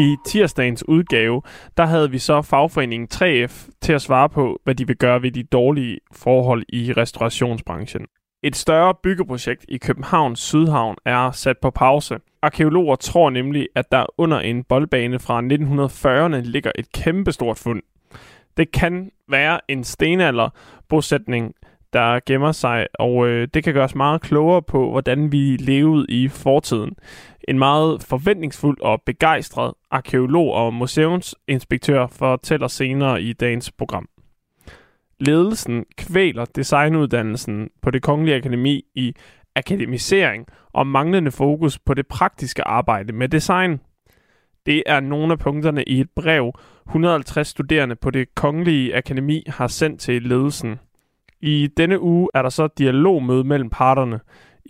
I tirsdagens udgave, der havde vi så fagforeningen 3F til at svare på, hvad de vil gøre ved de dårlige forhold i restaurationsbranchen. Et større byggeprojekt i Københavns Sydhavn er sat på pause. Arkeologer tror nemlig, at der under en boldbane fra 1940'erne ligger et kæmpestort fund. Det kan være en stenalderbosætning, der gemmer sig, og øh, det kan gøre os meget klogere på, hvordan vi levede i fortiden. En meget forventningsfuld og begejstret arkeolog og museumsinspektør fortæller senere i dagens program. Ledelsen kvæler designuddannelsen på det kongelige akademi i akademisering og manglende fokus på det praktiske arbejde med design. Det er nogle af punkterne i et brev, 150 studerende på det kongelige akademi har sendt til ledelsen. I denne uge er der så dialogmøde mellem parterne.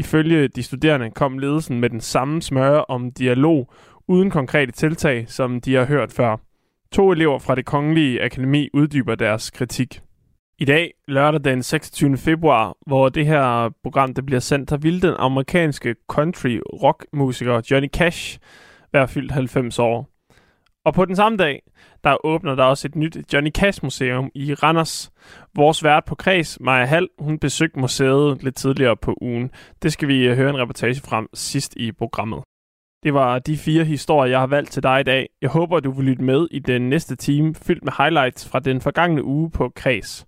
Ifølge de studerende kom ledelsen med den samme smøre om dialog uden konkrete tiltag, som de har hørt før. To elever fra det kongelige akademi uddyber deres kritik. I dag, lørdag den 26. februar, hvor det her program det bliver sendt, der ville den amerikanske country rock musiker Johnny Cash være fyldt 90 år. Og på den samme dag, der åbner der også et nyt Johnny Cash Museum i Randers. Vores vært på Kreds, Maja Hall, hun besøgte museet lidt tidligere på ugen. Det skal vi øh, høre en reportage frem sidst i programmet. Det var de fire historier, jeg har valgt til dig i dag. Jeg håber, du vil lytte med i den næste time, fyldt med highlights fra den forgangne uge på Kreds.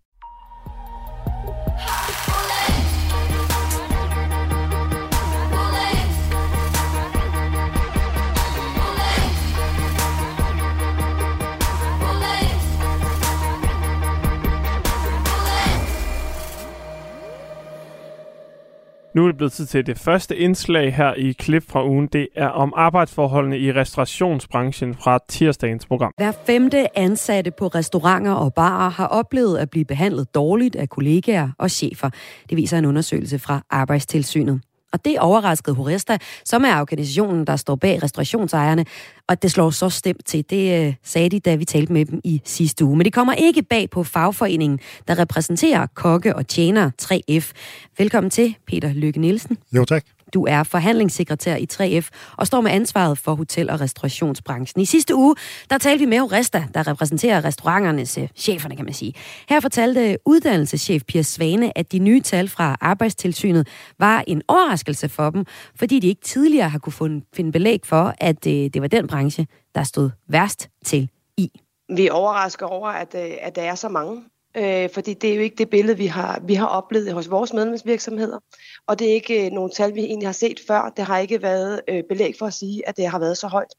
Nu er det blevet tid til det første indslag her i klip fra ugen. Det er om arbejdsforholdene i restaurationsbranchen fra tirsdagens program. Hver femte ansatte på restauranter og barer har oplevet at blive behandlet dårligt af kollegaer og chefer. Det viser en undersøgelse fra Arbejdstilsynet. Og det overraskede Horesta, som er organisationen, der står bag restaurationsejerne. Og det slår så stemt til, det øh, sagde de, da vi talte med dem i sidste uge. Men det kommer ikke bag på fagforeningen, der repræsenterer kokke og tjener 3F. Velkommen til, Peter Lykke Nielsen. Jo, tak. Du er forhandlingssekretær i 3F og står med ansvaret for hotel- og restaurationsbranchen. I sidste uge, der talte vi med Horesta, der repræsenterer restauranternes cheferne, kan man sige. Her fortalte uddannelseschef Pia Svane, at de nye tal fra Arbejdstilsynet var en overraskelse for dem, fordi de ikke tidligere har kunne finde belæg for, at øh, det var den branche, der stod værst til i. Vi er overrasket over, at, øh, at der er så mange øh, fordi det er jo ikke det billede, vi har, vi har oplevet hos vores medlemsvirksomheder. Og det er ikke øh, nogle tal, vi egentlig har set før. Det har ikke været øh, belæg for at sige, at det har været så højt.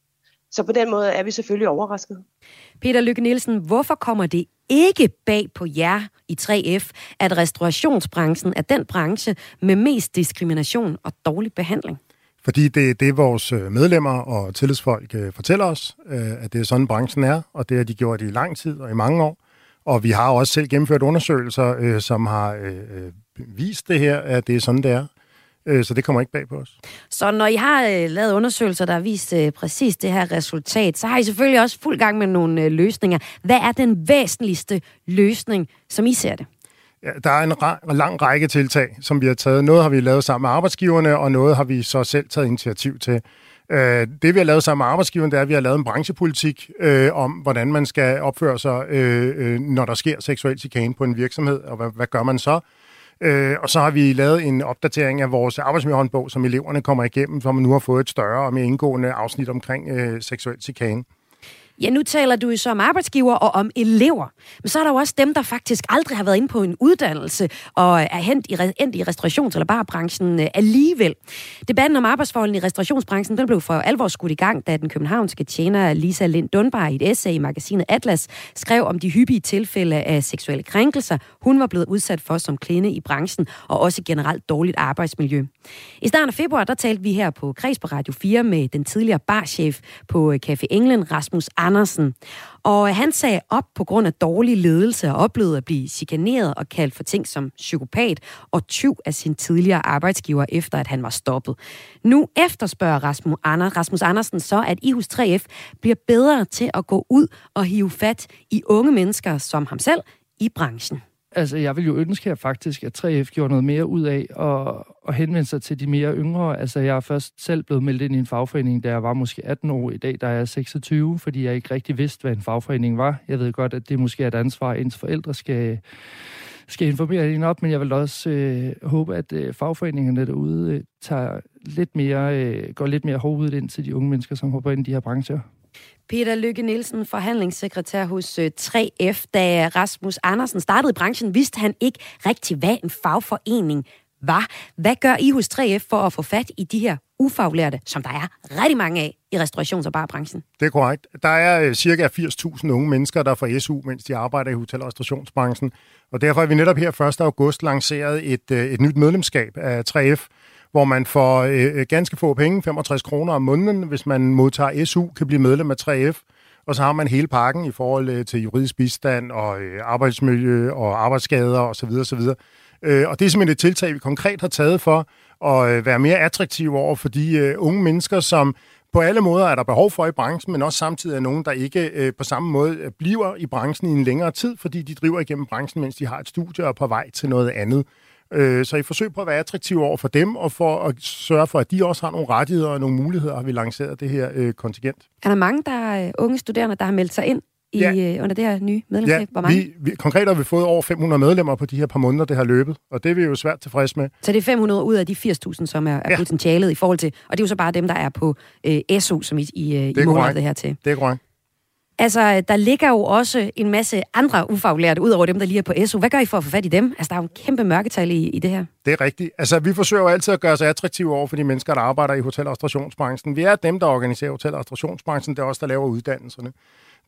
Så på den måde er vi selvfølgelig overrasket. Peter Lykke Nielsen, hvorfor kommer det ikke bag på jer i 3F, at restaurationsbranchen er den branche med mest diskrimination og dårlig behandling? Fordi det er det, vores øh, medlemmer og tillidsfolk øh, fortæller os, øh, at det er sådan, branchen er, og det har de gjort i lang tid og i mange år. Og vi har også selv gennemført undersøgelser, øh, som har øh, øh, vist det her, at det er sådan, det er. Øh, så det kommer ikke bag på os. Så når I har øh, lavet undersøgelser, der har vist øh, præcis det her resultat, så har I selvfølgelig også fuld gang med nogle øh, løsninger. Hvad er den væsentligste løsning, som I ser det? Ja, der er en ra- lang række tiltag, som vi har taget. Noget har vi lavet sammen med arbejdsgiverne, og noget har vi så selv taget initiativ til. Øh, det vi har lavet sammen med arbejdsgiveren, det er, at vi har lavet en branchepolitik øh, om, hvordan man skal opføre sig, øh, øh, når der sker seksuel chikane på en virksomhed, og hvad, hvad gør man så? Øh, og så har vi lavet en opdatering af vores arbejdsmiljøhåndbog, som eleverne kommer igennem, som nu har fået et større og mere indgående afsnit omkring øh, seksuel chikane. Ja, nu taler du jo så om arbejdsgiver og om elever. Men så er der jo også dem, der faktisk aldrig har været inde på en uddannelse og er hent i, endt i restaurations- eller barbranchen øh, alligevel. Debatten om arbejdsforholdene i restaurationsbranchen den blev for alvor skudt i gang, da den københavnske tjener Lisa Lind Dunbar i et essay i magasinet Atlas skrev om de hyppige tilfælde af seksuelle krænkelser, hun var blevet udsat for som kvinde i branchen, og også generelt dårligt arbejdsmiljø. I starten af februar, der talte vi her på Kreds på Radio 4 med den tidligere barchef på øh, Café England, Rasmus Andersen. Og han sagde op på grund af dårlig ledelse og oplevede at blive chikaneret og kaldt for ting som psykopat og tyv af sin tidligere arbejdsgiver, efter at han var stoppet. Nu efterspørger Rasmus, Anders, Rasmus Andersen så, at IHUS 3F bliver bedre til at gå ud og hive fat i unge mennesker som ham selv i branchen. Altså, jeg vil jo ønske her faktisk, at 3F gjorde noget mere ud af at, at henvende sig til de mere yngre. Altså, jeg er først selv blevet meldt ind i en fagforening, da jeg var måske 18 år. I dag der er jeg 26, fordi jeg ikke rigtig vidste, hvad en fagforening var. Jeg ved godt, at det måske er et ansvar, at ens forældre skal, skal informere en op, men jeg vil også øh, håbe, at øh, fagforeningerne derude øh, tager lidt mere, øh, går lidt mere hårdt ind til de unge mennesker, som hopper ind i de her brancher. Peter Lykke Nielsen, forhandlingssekretær hos øh, 3F. Da Rasmus Andersen startede i branchen, vidste han ikke rigtig, hvad en fagforening var. Hvad gør I hos 3F for at få fat i de her ufaglærte, som der er rigtig mange af i restaurations- og barbranchen? Det er korrekt. Der er øh, cirka 80.000 unge mennesker, der får SU, mens de arbejder i hotel- og restaurationsbranchen. Og derfor har vi netop her 1. august lanceret et, øh, et nyt medlemskab af 3F, hvor man får øh, øh ganske få penge, 65 kroner om måneden, hvis man modtager SU, kan blive medlem af 3F. Og så har man hele pakken i forhold øh, til juridisk bistand og øh, arbejdsmiljø og arbejdsskader osv. osv. Øh, og det er simpelthen et tiltag, vi konkret har taget for at øh, være mere attraktive over for de øh, unge mennesker, som på alle måder er der behov for i branchen, men også samtidig er nogen, der ikke øh, på samme måde øh, bliver i branchen i en længere tid, fordi de driver igennem branchen, mens de har et studie og er på vej til noget andet. Øh, så i forsøg på at være attraktiv over for dem, og for at sørge for, at de også har nogle rettigheder og nogle muligheder, har vi lanceret det her øh, kontingent. Er der mange der er unge studerende, der har meldt sig ind i, ja. øh, under det her nye medlemskab? Ja, Hvor mange? Vi, vi, konkret har vi fået over 500 medlemmer på de her par måneder, det har løbet, og det er vi jo svært tilfreds med. Så det er 500 ud af de 80.000, som er, er ja. potentialet i forhold til, og det er jo så bare dem, der er på øh, SU, som I, I, øh, I måler det her til. Det er korrekt. Altså, der ligger jo også en masse andre ufaglærte, ud over dem, der lige er på SU. Hvad gør I for at få fat i dem? Altså, der er jo en kæmpe mørketal i, i det her. Det er rigtigt. Altså, vi forsøger jo altid at gøre os attraktive over for de mennesker, der arbejder i hotel- og restaurationsbranchen. Vi er dem, der organiserer hotel- og restaurationsbranchen. Det er os, der laver uddannelserne.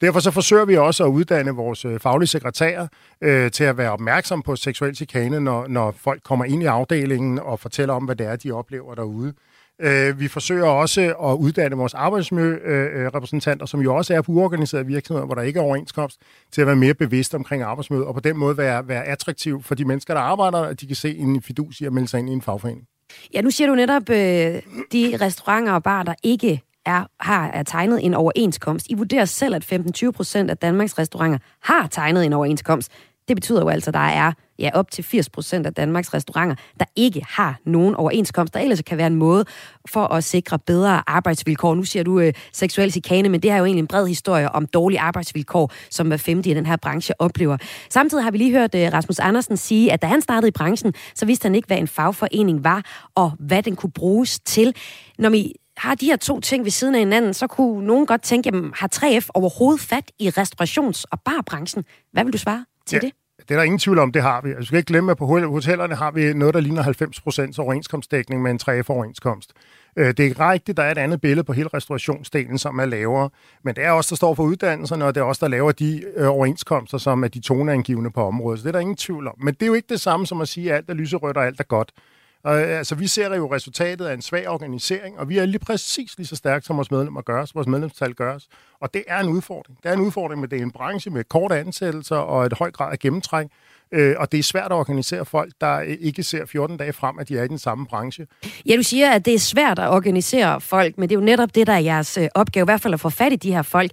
Derfor så forsøger vi også at uddanne vores øh, faglige sekretærer øh, til at være opmærksom på seksuel chikane, når, når folk kommer ind i afdelingen og fortæller om, hvad det er, de oplever derude. Øh, vi forsøger også at uddanne vores arbejdsmiljørepræsentanter, øh, øh, som jo også er på uorganiserede virksomheder, hvor der ikke er overenskomst, til at være mere bevidste omkring arbejdsmiljøet, og på den måde være, være attraktiv for de mennesker, der arbejder, at de kan se en fidus i at melde sig ind i en fagforening. Ja, nu siger du netop, øh, de restauranter og bar, der ikke er, har er tegnet en overenskomst. I vurderer selv, at 15-20 procent af Danmarks restauranter har tegnet en overenskomst. Det betyder jo altså, at der er ja, op til 80 procent af Danmarks restauranter, der ikke har nogen overenskomst, der Ellers kan være en måde for at sikre bedre arbejdsvilkår. Nu siger du øh, seksuel chikane, men det er jo egentlig en bred historie om dårlige arbejdsvilkår, som hver femte i den her branche oplever. Samtidig har vi lige hørt øh, Rasmus Andersen sige, at da han startede i branchen, så vidste han ikke, hvad en fagforening var, og hvad den kunne bruges til. Når vi har de her to ting ved siden af hinanden, så kunne nogen godt tænke, jamen, har 3F overhovedet fat i restaurations- og barbranchen? Hvad vil du svare til ja. det? Det er der ingen tvivl om, det har vi. Altså, vi skal ikke glemme, at på hotellerne har vi noget, der ligner 90 procents overenskomstdækning med en 3F-overenskomst. Øh, det er rigtigt, der er et andet billede på hele restaurationsdelen, som er lavere. Men det er også der står for uddannelserne, og det er også der laver de øh, overenskomster, som er de toneangivende på området. Så det er der ingen tvivl om. Men det er jo ikke det samme som at sige, at alt er lyserødt og alt er godt. Og, øh, altså, vi ser jo resultatet af en svag organisering, og vi er lige præcis lige så stærke, som vores medlemmer gør, vores medlemstal gør. os. Og det er en udfordring. Det er en udfordring med, det er en branche med korte ansættelser og et høj grad af gennemtræk. Øh, og det er svært at organisere folk, der øh, ikke ser 14 dage frem, at de er i den samme branche. Ja, du siger, at det er svært at organisere folk, men det er jo netop det, der er jeres øh, opgave, i hvert fald at få fat i de her folk.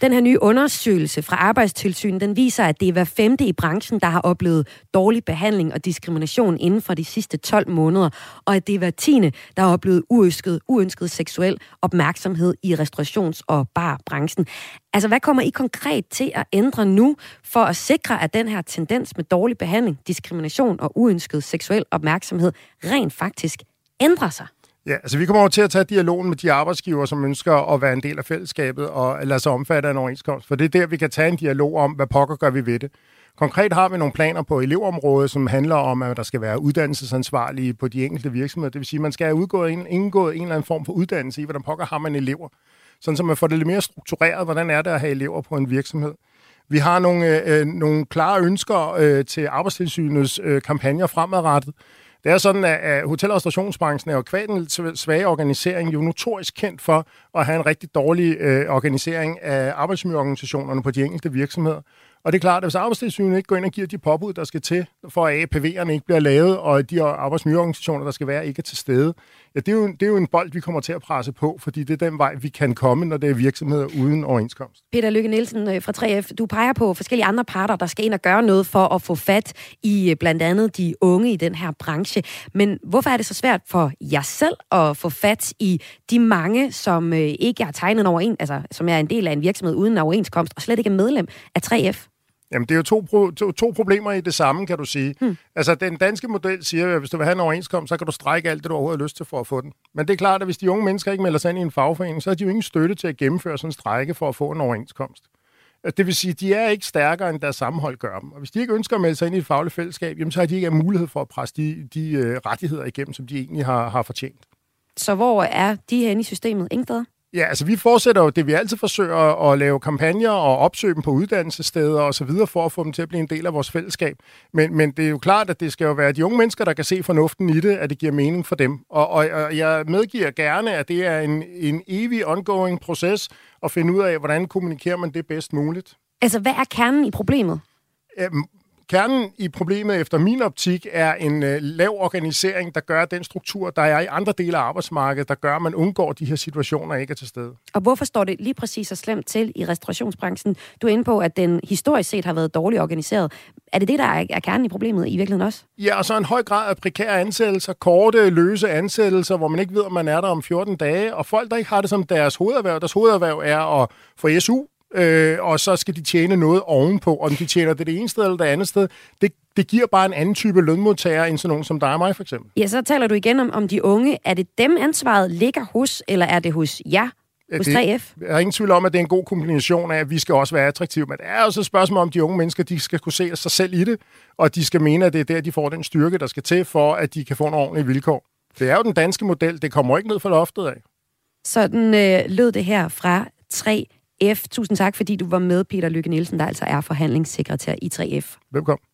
Den her nye undersøgelse fra Arbejdstilsynet, den viser, at det er hver femte i branchen, der har oplevet dårlig behandling og diskrimination inden for de sidste 12 måneder, og at det er hver tiende, der har oplevet uønsket, uønsket seksuel opmærksomhed i restaurations- og barbranchen. Altså, hvad kommer I konkret til at ændre nu for at sikre, at den her tendens med dårlig behandling, diskrimination og uønsket seksuel opmærksomhed rent faktisk ændrer sig? Ja, altså vi kommer over til at tage dialogen med de arbejdsgiver, som ønsker at være en del af fællesskabet og lade sig omfatte af en overenskomst. For det er der, vi kan tage en dialog om, hvad pokker gør vi ved det. Konkret har vi nogle planer på elevområdet, som handler om, at der skal være uddannelsesansvarlige på de enkelte virksomheder. Det vil sige, at man skal have udgået en, indgået en eller anden form for uddannelse i, hvordan pokker har man elever. Sådan så man får det lidt mere struktureret, hvordan er det at have elever på en virksomhed. Vi har nogle, øh, øh nogle klare ønsker øh, til arbejdstilsynets øh, kampagner fremadrettet. Det er sådan, at hotel- og restaurationsbranchen er jo kvad den svage organisering jo notorisk kendt for at have en rigtig dårlig øh, organisering af arbejdsmiljøorganisationerne på de enkelte virksomheder. Og det er klart, at hvis arbejdstilsynet ikke går ind og giver de påbud, der skal til, for at APV'erne ikke bliver lavet, og de arbejdsmiljøorganisationer, der skal være, ikke er til stede, Ja, det er, jo, det er jo en bold, vi kommer til at presse på, fordi det er den vej, vi kan komme, når det er virksomheder uden overenskomst. Peter Lykke Nielsen øh, fra 3F, du peger på forskellige andre parter, der skal ind og gøre noget for at få fat i øh, blandt andet de unge i den her branche. Men hvorfor er det så svært for jer selv at få fat i de mange, som øh, ikke har tegnet over en, altså som er en del af en virksomhed uden overenskomst, og slet ikke er medlem af 3F? Jamen, det er jo to, pro- to, to problemer i det samme, kan du sige. Hmm. Altså, den danske model siger, at hvis du vil have en overenskomst, så kan du strække alt det, du overhovedet har lyst til for at få den. Men det er klart, at hvis de unge mennesker ikke melder sig ind i en fagforening, så har de jo ingen støtte til at gennemføre sådan en strække for at få en overenskomst. Det vil sige, at de er ikke stærkere, end deres sammenhold gør dem. Og hvis de ikke ønsker at melde sig ind i et fagligt fællesskab, jamen, så har de ikke mulighed for at presse de, de uh, rettigheder igennem, som de egentlig har, har fortjent. Så hvor er de henne i systemet? Ingen steder? Ja, altså vi fortsætter jo det, vi altid forsøger at lave kampagner og opsøge dem på uddannelsessteder og så videre for at få dem til at blive en del af vores fællesskab. Men, men det er jo klart, at det skal jo være de unge mennesker, der kan se fornuften i det, at det giver mening for dem. Og, og, og jeg medgiver gerne, at det er en, en evig ongoing proces at finde ud af, hvordan kommunikerer man det bedst muligt. Altså, hvad er kernen i problemet? Øhm, kernen i problemet efter min optik er en øh, lav organisering, der gør den struktur, der er i andre dele af arbejdsmarkedet, der gør, at man undgår de her situationer ikke er til stede. Og hvorfor står det lige præcis så slemt til i restaurationsbranchen? Du er inde på, at den historisk set har været dårligt organiseret. Er det det, der er, er kernen i problemet i virkeligheden også? Ja, og så en høj grad af prekære ansættelser, korte, løse ansættelser, hvor man ikke ved, om man er der om 14 dage, og folk, der ikke har det som deres hovederhverv. Deres hovederhverv er at få SU, øh, og så skal de tjene noget ovenpå. Om de tjener det det ene sted eller det andet sted, det, det giver bare en anden type lønmodtager end sådan nogen som dig og mig, for eksempel. Ja, så taler du igen om, om de unge. Er det dem, ansvaret ligger hos, eller er det hos jer? Hos 3F? Jeg er ingen tvivl om, at det er en god kombination af, at vi skal også være attraktive. Men det er også et spørgsmål om, de unge mennesker de skal kunne se sig selv i det, og de skal mene, at det er der, de får den styrke, der skal til, for at de kan få en ordentlig vilkår. Det er jo den danske model. Det kommer ikke ned fra loftet af. Sådan øh, lød det her fra 3 F. Tusind tak, fordi du var med, Peter Lykke Nielsen, der altså er forhandlingssekretær i 3F. Velkommen.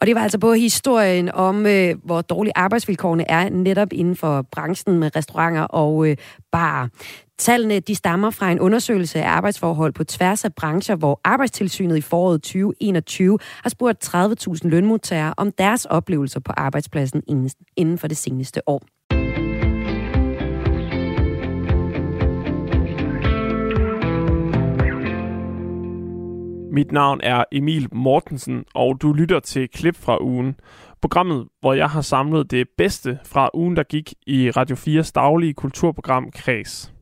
Og det var altså på historien om, øh, hvor dårlige arbejdsvilkårene er netop inden for branchen med restauranter og øh, barer. Tallene de stammer fra en undersøgelse af arbejdsforhold på tværs af brancher, hvor Arbejdstilsynet i foråret 2021 har spurgt 30.000 lønmodtagere om deres oplevelser på arbejdspladsen inden for det seneste år. Mit navn er Emil Mortensen, og du lytter til klip fra ugen. Programmet, hvor jeg har samlet det bedste fra ugen, der gik i Radio 4's daglige kulturprogram Kreds.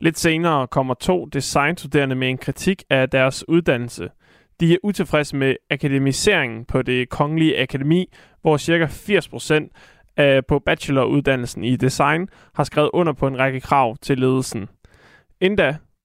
Lidt senere kommer to designstuderende med en kritik af deres uddannelse. De er utilfredse med akademiseringen på det kongelige akademi, hvor ca. 80% på bacheloruddannelsen i design har skrevet under på en række krav til ledelsen. Inden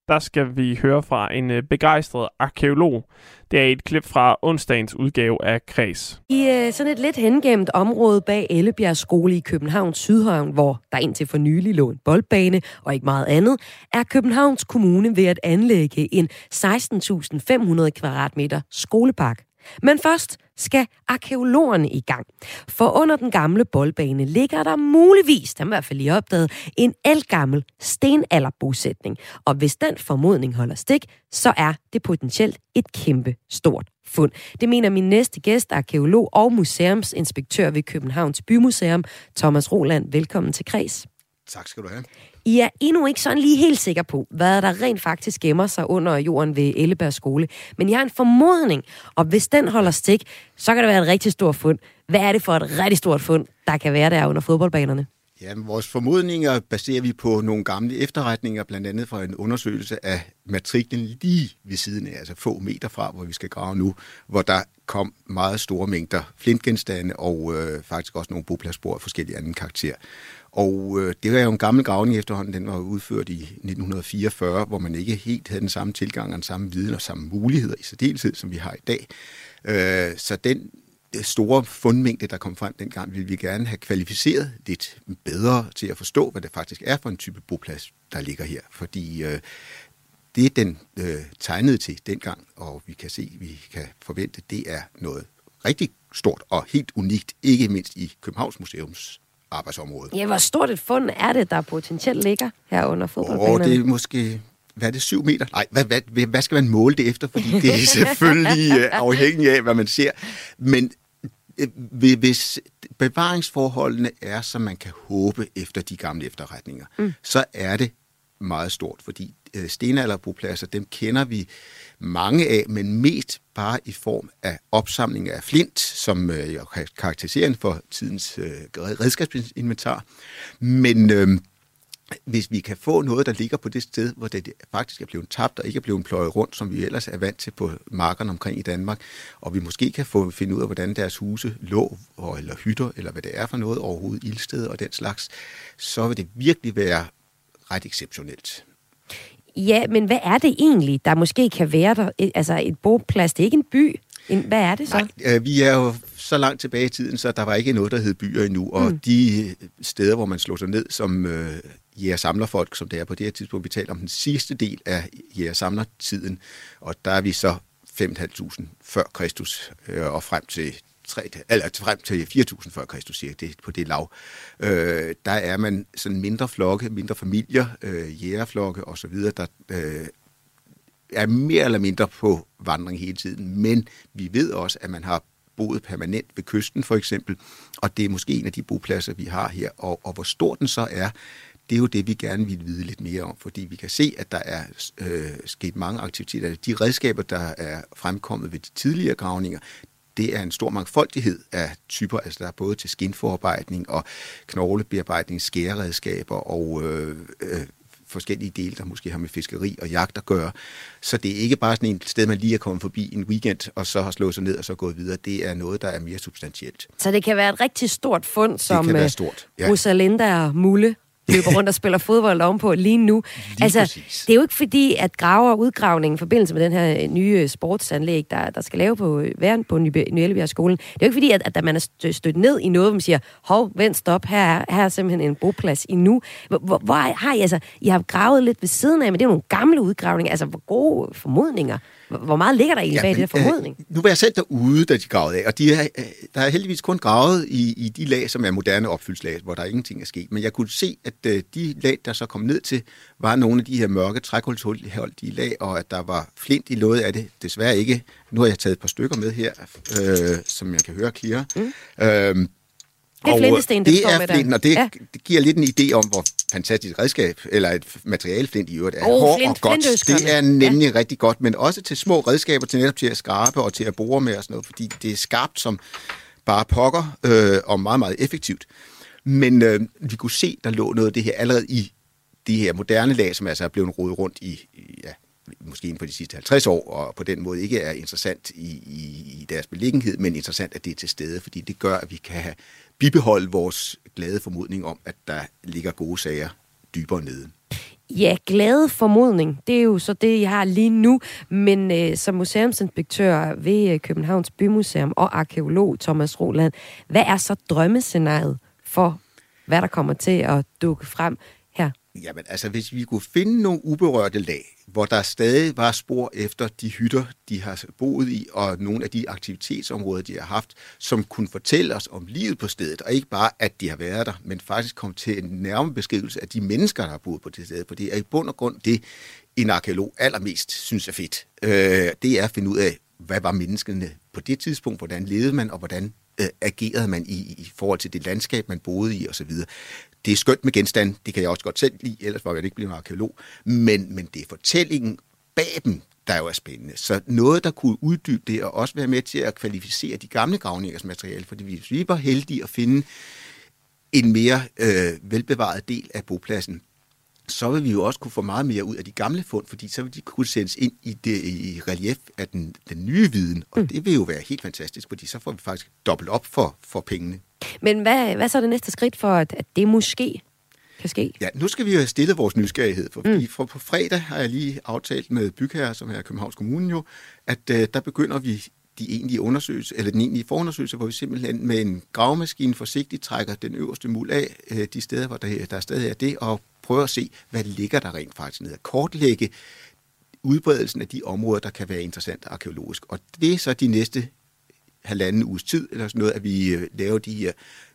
der skal vi høre fra en øh, begejstret arkeolog. Det er et klip fra onsdagens udgave af Kreds. I øh, sådan et lidt hengemt område bag Ellebjerg skole i Københavns Sydhavn, hvor der indtil for nylig lå en boldbane og ikke meget andet, er Københavns Kommune ved at anlægge en 16.500 kvadratmeter skolepark. Men først skal arkeologerne i gang. For under den gamle boldbane ligger der muligvis, der i hvert fald lige opdaget, en elgammel stenalderbosætning. Og hvis den formodning holder stik, så er det potentielt et kæmpe stort fund. Det mener min næste gæst, arkeolog og museumsinspektør ved Københavns Bymuseum, Thomas Roland. Velkommen til Kreds. Tak skal du have. I er endnu ikke sådan lige helt sikker på, hvad der rent faktisk gemmer sig under jorden ved Elleberg skole. Men jeg har en formodning, og hvis den holder stik, så kan det være et rigtig stort fund. Hvad er det for et rigtig stort fund, der kan være der under fodboldbanerne? Ja, vores formodninger baserer vi på nogle gamle efterretninger, blandt andet fra en undersøgelse af matriklen lige ved siden af, altså få meter fra, hvor vi skal grave nu, hvor der kom meget store mængder flintgenstande og øh, faktisk også nogle bopladsspor af forskellige anden karakter. Og øh, det var jo en gammel gravning efterhånden, den var udført i 1944, hvor man ikke helt havde den samme tilgang og den samme viden og samme muligheder i særdeleshed, som vi har i dag. Øh, så den øh, store fundmængde, der kom frem dengang, ville vi gerne have kvalificeret lidt bedre til at forstå, hvad det faktisk er for en type boplads, der ligger her. Fordi øh, det, den øh, tegnede til dengang, og vi kan se, vi kan forvente, det er noget rigtig stort og helt unikt, ikke mindst i Københavns Museums arbejdsområde. Ja, hvor stort et fund er det, der potentielt ligger her under fodboldbanerne? Og det er måske hvad er det, syv meter? Nej, hvad, hvad, hvad skal man måle det efter? Fordi det er selvfølgelig øh, afhængigt af, hvad man ser. Men hvis bevaringsforholdene er, som man kan håbe efter de gamle efterretninger, mm. så er det meget stort, fordi øh, stenalderbopladser, dem kender vi mange af, men mest bare i form af opsamling af flint, som øh, karakteriserer for tidens øh, redskabsinventar. Men øh, hvis vi kan få noget, der ligger på det sted, hvor det faktisk er blevet tabt og ikke er blevet pløjet rundt, som vi ellers er vant til på markerne omkring i Danmark, og vi måske kan få finde ud af, hvordan deres huse lå, eller hytter, eller hvad det er for noget overhovedet, ildsted og den slags, så vil det virkelig være ret exceptionelt. Ja, men hvad er det egentlig, der måske kan være der? Altså et boplads, det er ikke en by. En, hvad er det så? Nej, øh, vi er jo så langt tilbage i tiden, så der var ikke noget, der hed byer endnu. Og mm. de steder, hvor man slog sig ned som øh, jægersamlerfolk, som det er på det her tidspunkt, vi taler om den sidste del af jægersamlertiden, og der er vi så 5.500 før Kristus øh, og frem til 3, eller frem til 4.000 før Kristus, cirka, det på det lav. Øh, der er man sådan mindre flokke, mindre familier, øh, jægerflokke osv., der øh, er mere eller mindre på vandring hele tiden. Men vi ved også, at man har boet permanent ved kysten for eksempel, og det er måske en af de bopladser, vi har her. Og, og hvor stor den så er, det er jo det, vi gerne vil vide lidt mere om, fordi vi kan se, at der er øh, sket mange aktiviteter. De redskaber, der er fremkommet ved de tidligere gravninger, det er en stor mangfoldighed af typer. Altså der er både til skinforarbejdning og knoglebearbejdning, skæreredskaber og øh, øh, forskellige dele, der måske har med fiskeri og jagt at gøre. Så det er ikke bare sådan et sted, man lige er kommet forbi en weekend, og så har slået sig ned og så gået videre. Det er noget, der er mere substantielt. Så det kan være et rigtig stort fund, som det kan være øh, stort. Ja. Rosalinda og Mulle løber rundt og spiller fodbold ovenpå lige nu. Lige altså, præcis. det er jo ikke fordi, at graver udgravningen i forbindelse med den her nye sportsanlæg, der, der skal lave på, være på Ny skolen, det er jo ikke fordi, at, at man er stødt ned i noget, hvor man siger, hov, vent, stop, her er, her er simpelthen en boplads i nu. Hvor, hvor har I, altså, I har gravet lidt ved siden af, men det er jo nogle gamle udgravninger, altså hvor gode formodninger hvor meget ligger der egentlig ja, bag det her formodning? Øh, nu var jeg selv derude, da de gravede af, og de er, øh, der er heldigvis kun gravet i, i de lag, som er moderne opfyldslag, hvor der ingenting er sket. Men jeg kunne se, at øh, de lag, der så kom ned til, var nogle af de her mørke trækulturholdige lag, og at der var flint i noget af det. Desværre ikke. Nu har jeg taget et par stykker med her, øh, som jeg kan høre klire. Mm. Øh, det er flintesten, det, det er flinten, og det, ja. det giver lidt en idé om, hvor fantastisk redskab, eller et materiale flint i øvrigt er. Oh, Hård flint, og godt. Det er nemlig ja. rigtig godt, men også til små redskaber, til netop til at skrabe og til at bore med og sådan noget, fordi det er skarpt som bare pokker, øh, og meget, meget effektivt. Men øh, vi kunne se, der lå noget af det her allerede i de her moderne lag, som altså er blevet rodet rundt i, ja, måske inden for de sidste 50 år, og på den måde ikke er interessant i, i, i deres beliggenhed, men interessant, at det er til stede, fordi det gør, at vi kan bibeholde vores glade formodning om, at der ligger gode sager dybere nede. Ja, glade formodning, det er jo så det, jeg har lige nu. Men øh, som museumsinspektør ved øh, Københavns Bymuseum og arkeolog Thomas Roland, hvad er så drømmescenariet for, hvad der kommer til at dukke frem her? Jamen altså, hvis vi kunne finde nogle uberørte lag, hvor der stadig var spor efter de hytter, de har boet i, og nogle af de aktivitetsområder, de har haft, som kunne fortælle os om livet på stedet, og ikke bare, at de har været der, men faktisk komme til en nærmere beskrivelse af de mennesker, der har boet på det sted, for det er i bund og grund det, en arkeolog allermest synes er fedt. Øh, det er at finde ud af, hvad var menneskene på det tidspunkt, hvordan levede man, og hvordan øh, agerede man i, i forhold til det landskab, man boede i osv det er skønt med genstande, det kan jeg også godt selv lide, ellers var jeg ikke blive en arkeolog, men, men det er fortællingen bag dem, der jo er spændende. Så noget, der kunne uddybe det, og også være med til at kvalificere de gamle gravningers materiale, fordi hvis vi var heldige at finde en mere øh, velbevaret del af bopladsen, så vil vi jo også kunne få meget mere ud af de gamle fund, fordi så vil de kunne sættes ind i, det, i relief af den, den nye viden, og mm. det vil jo være helt fantastisk, fordi så får vi faktisk dobbelt op for, for pengene. Men hvad, hvad så er det næste skridt for, at, at det måske kan ske? Ja, nu skal vi jo have stillet vores nysgerrighed, for, mm. for på fredag har jeg lige aftalt med bygherre, som er Københavns Kommune jo, at uh, der begynder vi de egentlige undersøgelser, eller den egentlige forundersøgelse, hvor vi simpelthen med en gravemaskine forsigtigt trækker den øverste muld af uh, de steder, hvor der, der stadig er det, og prøver at se, hvad ligger der rent faktisk nede. Kortlægge udbredelsen af de områder, der kan være interessant arkeologisk. Og det er så de næste halvanden uges tid, eller sådan noget, at vi øh, laver de her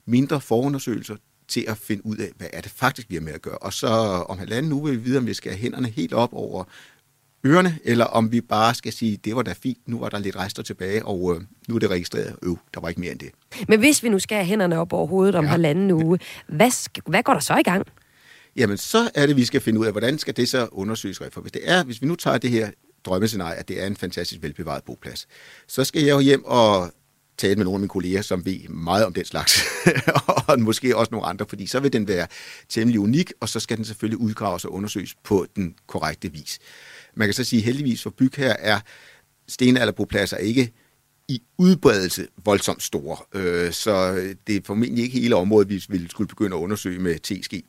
mindre forundersøgelser til at finde ud af, hvad er det faktisk, vi har med at gøre. Og så om halvanden uge vil vi vide, om vi skal have hænderne helt op over ørerne, eller om vi bare skal sige, det var da fint, nu var der lidt rester tilbage, og øh, nu er det registreret. Øv, der var ikke mere end det. Men hvis vi nu skal have hænderne op over hovedet om ja. halvanden uge, hvad, hvad går der så i gang? Jamen, så er det, vi skal finde ud af, hvordan skal det så undersøges. For hvis, det er, hvis vi nu tager det her drømmescenarie, at det er en fantastisk velbevaret boplads, så skal jeg jo hjem og tale med nogle af mine kolleger, som ved meget om den slags, og måske også nogle andre, fordi så vil den være temmelig unik, og så skal den selvfølgelig udgraves og undersøges på den korrekte vis. Man kan så sige, heldigvis for byg her er stenalderbopladser ikke i udbredelse voldsomt store, øh, så det er formentlig ikke hele området, vi ville skulle begynde at undersøge med TSG.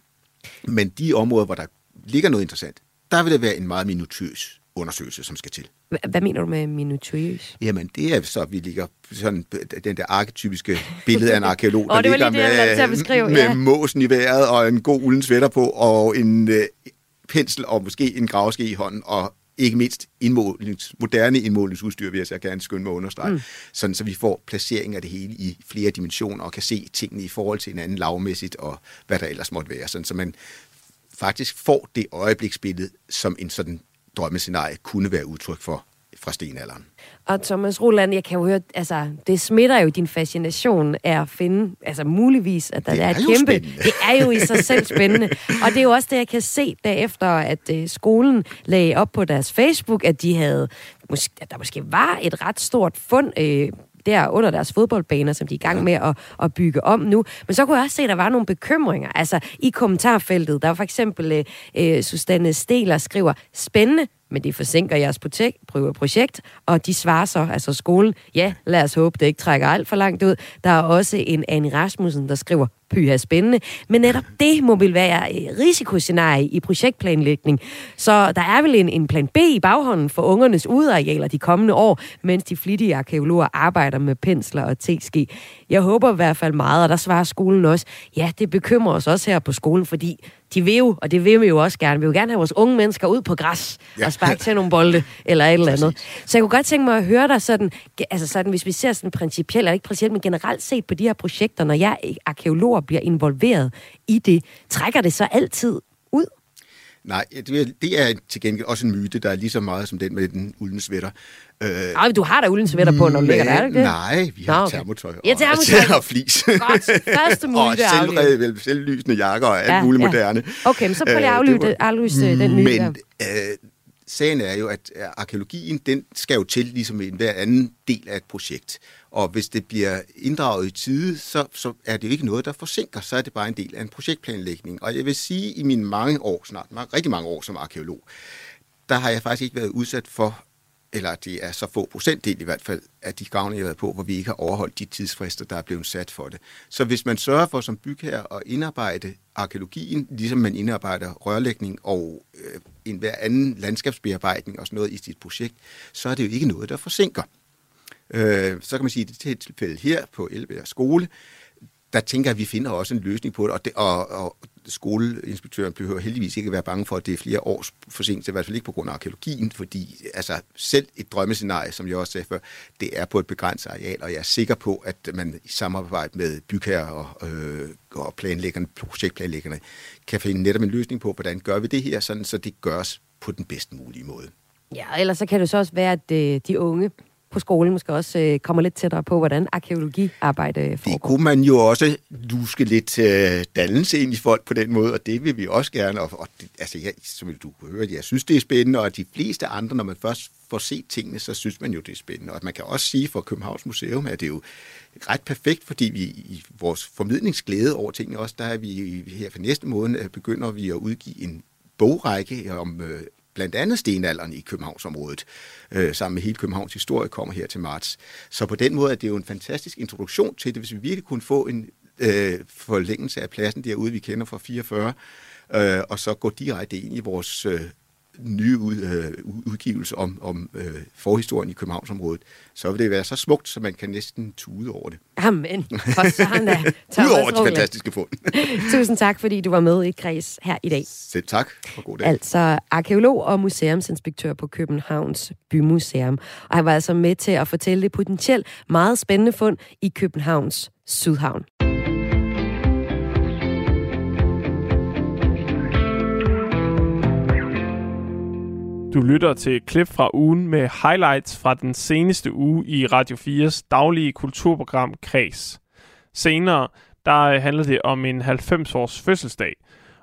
Men de områder, hvor der ligger noget interessant, der vil det være en meget minutiøs undersøgelse, som skal til. Hvad mener du med minutiøs? Jamen, det er så, at vi ligger sådan den der arketypiske billede af en arkeolog, der ligger det, med, beskrive, med ja. måsen i vejret og en god ulden sweater på og en øh, pensel og måske en gravske i hånden og ikke mindst indmålings, moderne indmålingsudstyr, vil jeg så gerne skynde mig at understrege, mm. sådan så vi får placering af det hele i flere dimensioner og kan se tingene i forhold til hinanden lavmæssigt og hvad der ellers måtte være, sådan så man faktisk får det øjebliksbillede, som en sådan drømmescenarie kunne være udtryk for fra stenalderen. Og Thomas Roland, jeg kan jo høre, altså, det smitter jo din fascination af at finde, altså muligvis, at der det er, er et kæmpe... Spændende. Det er jo i sig selv spændende. Og det er jo også det, jeg kan se derefter, at uh, skolen lagde op på deres Facebook, at de havde, måske, at der måske var et ret stort fund uh, der under deres fodboldbaner, som de er i gang med at, at bygge om nu. Men så kunne jeg også se, at der var nogle bekymringer. Altså i kommentarfeltet, der var for eksempel uh, Susanne Steler skriver, spændende, men det forsinker jeres projekt, og de svarer så, altså skolen, ja, lad os håbe, det ikke trækker alt for langt ud. Der er også en Annie Rasmussen, der skriver, pyha spændende. Men netop det må vel være øh, risikoscenarie i projektplanlægning. Så der er vel en, en plan B i baghånden for ungernes udarealer de kommende år, mens de flittige arkeologer arbejder med pensler og teske. Jeg håber i hvert fald meget, og der svarer skolen også, ja, det bekymrer os også her på skolen, fordi de vil jo, og det vil vi jo også gerne, vi vil gerne have vores unge mennesker ud på græs ja. og sparke til nogle bolde eller et eller andet. Så jeg kunne godt tænke mig at høre dig sådan, altså sådan, hvis vi ser sådan principielt, eller ikke principielt, men generelt set på de her projekter, når jeg arkeologer bliver involveret i det, trækker det så altid ud? Nej, det er til gengæld også en myte, der er lige så meget som den med den uldne sweater. Øh, Ej, du har da ulden sweater på, når du ligger der, er det ikke det? Nej, vi har Nå, okay. termotøj ja, termotøj. og, og flis. Godt, første mulige Og selvred, selvlysende jakker og alt ja, muligt ja. moderne. Okay, men så prøv lige at aflyse, øh, aflyse den myte Men øh, sagen er jo, at arkeologien, den skal jo til ligesom en hver anden del af et projekt. Og hvis det bliver inddraget i tide, så, så er det jo ikke noget, der forsinker. Så er det bare en del af en projektplanlægning. Og jeg vil sige, i mine mange år, snart rigtig mange år som arkeolog, der har jeg faktisk ikke været udsat for eller det er så få procentdel i hvert fald, at de gavne, jeg har været på, hvor vi ikke har overholdt de tidsfrister, der er blevet sat for det. Så hvis man sørger for som bygherre at indarbejde arkeologien, ligesom man indarbejder rørlægning og øh, en hver anden landskabsbearbejdning og sådan noget i sit projekt, så er det jo ikke noget, der forsinker. Øh, så kan man sige, at det tilfælde her på Elbjerg Skole, der tænker jeg, at vi finder også en løsning på det, og, det, og, og skoleinspektøren behøver heldigvis ikke at være bange for, at det er flere års forsinkelse, i hvert fald ikke på grund af arkeologien, fordi altså, selv et drømmescenarie, som jeg også sagde før, det er på et begrænset areal, og jeg er sikker på, at man i samarbejde med bygherrer og, øh, og planlæggerne, projektplanlæggerne, kan finde netop en løsning på, hvordan gør vi det her, sådan, så det gøres på den bedst mulige måde. Ja, ellers så kan det så også være, at øh, de unge på skolen måske også øh, kommer lidt tættere på, hvordan arkeologiarbejde foregår. Det kunne man jo også luske lidt øh, dannelse ind i folk på den måde, og det vil vi også gerne. Og, og det, altså, jeg, som du kunne høre, jeg synes, det er spændende, og de fleste andre, når man først får set tingene, så synes man jo, det er spændende. Og man kan også sige for Københavns Museum, at det er jo ret perfekt, fordi vi i vores formidlingsglæde over tingene også, der er vi her for næste måned, øh, begynder vi at udgive en bogrække om øh, blandt andet stenalderen i Københavnsområdet, øh, sammen med hele Københavns historie, kommer her til marts. Så på den måde er det jo en fantastisk introduktion til det, hvis vi virkelig kunne få en øh, forlængelse af pladsen derude, vi kender fra 44, øh, og så gå direkte ind i vores øh, nye ud, øh, udgivelse om, om øh, forhistorien i Københavnsområdet, så vil det være så smukt, så man kan næsten tude over det. Amen. Udover de fantastiske fund. Tusind tak, fordi du var med i Kreds her i dag. Selv tak, og god dag. Altså arkeolog og museumsinspektør på Københavns Bymuseum. Og han var altså med til at fortælle det potentielt meget spændende fund i Københavns Sydhavn. Du lytter til et klip fra ugen med highlights fra den seneste uge i Radio 4's daglige kulturprogram Kreds. Senere der øh, handler det om en 90-års fødselsdag.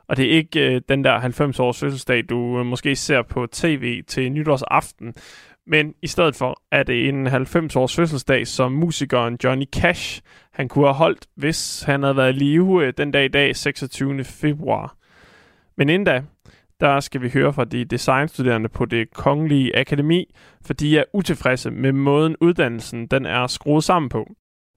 Og det er ikke øh, den der 90-års fødselsdag, du øh, måske ser på tv til nytårsaften. Men i stedet for er det en 90-års fødselsdag, som musikeren Johnny Cash han kunne have holdt, hvis han havde været i live øh, den dag i dag, 26. februar. Men inden da, der skal vi høre fra de designstuderende på det Kongelige Akademi, for de er utilfredse med måden uddannelsen den er skruet sammen på.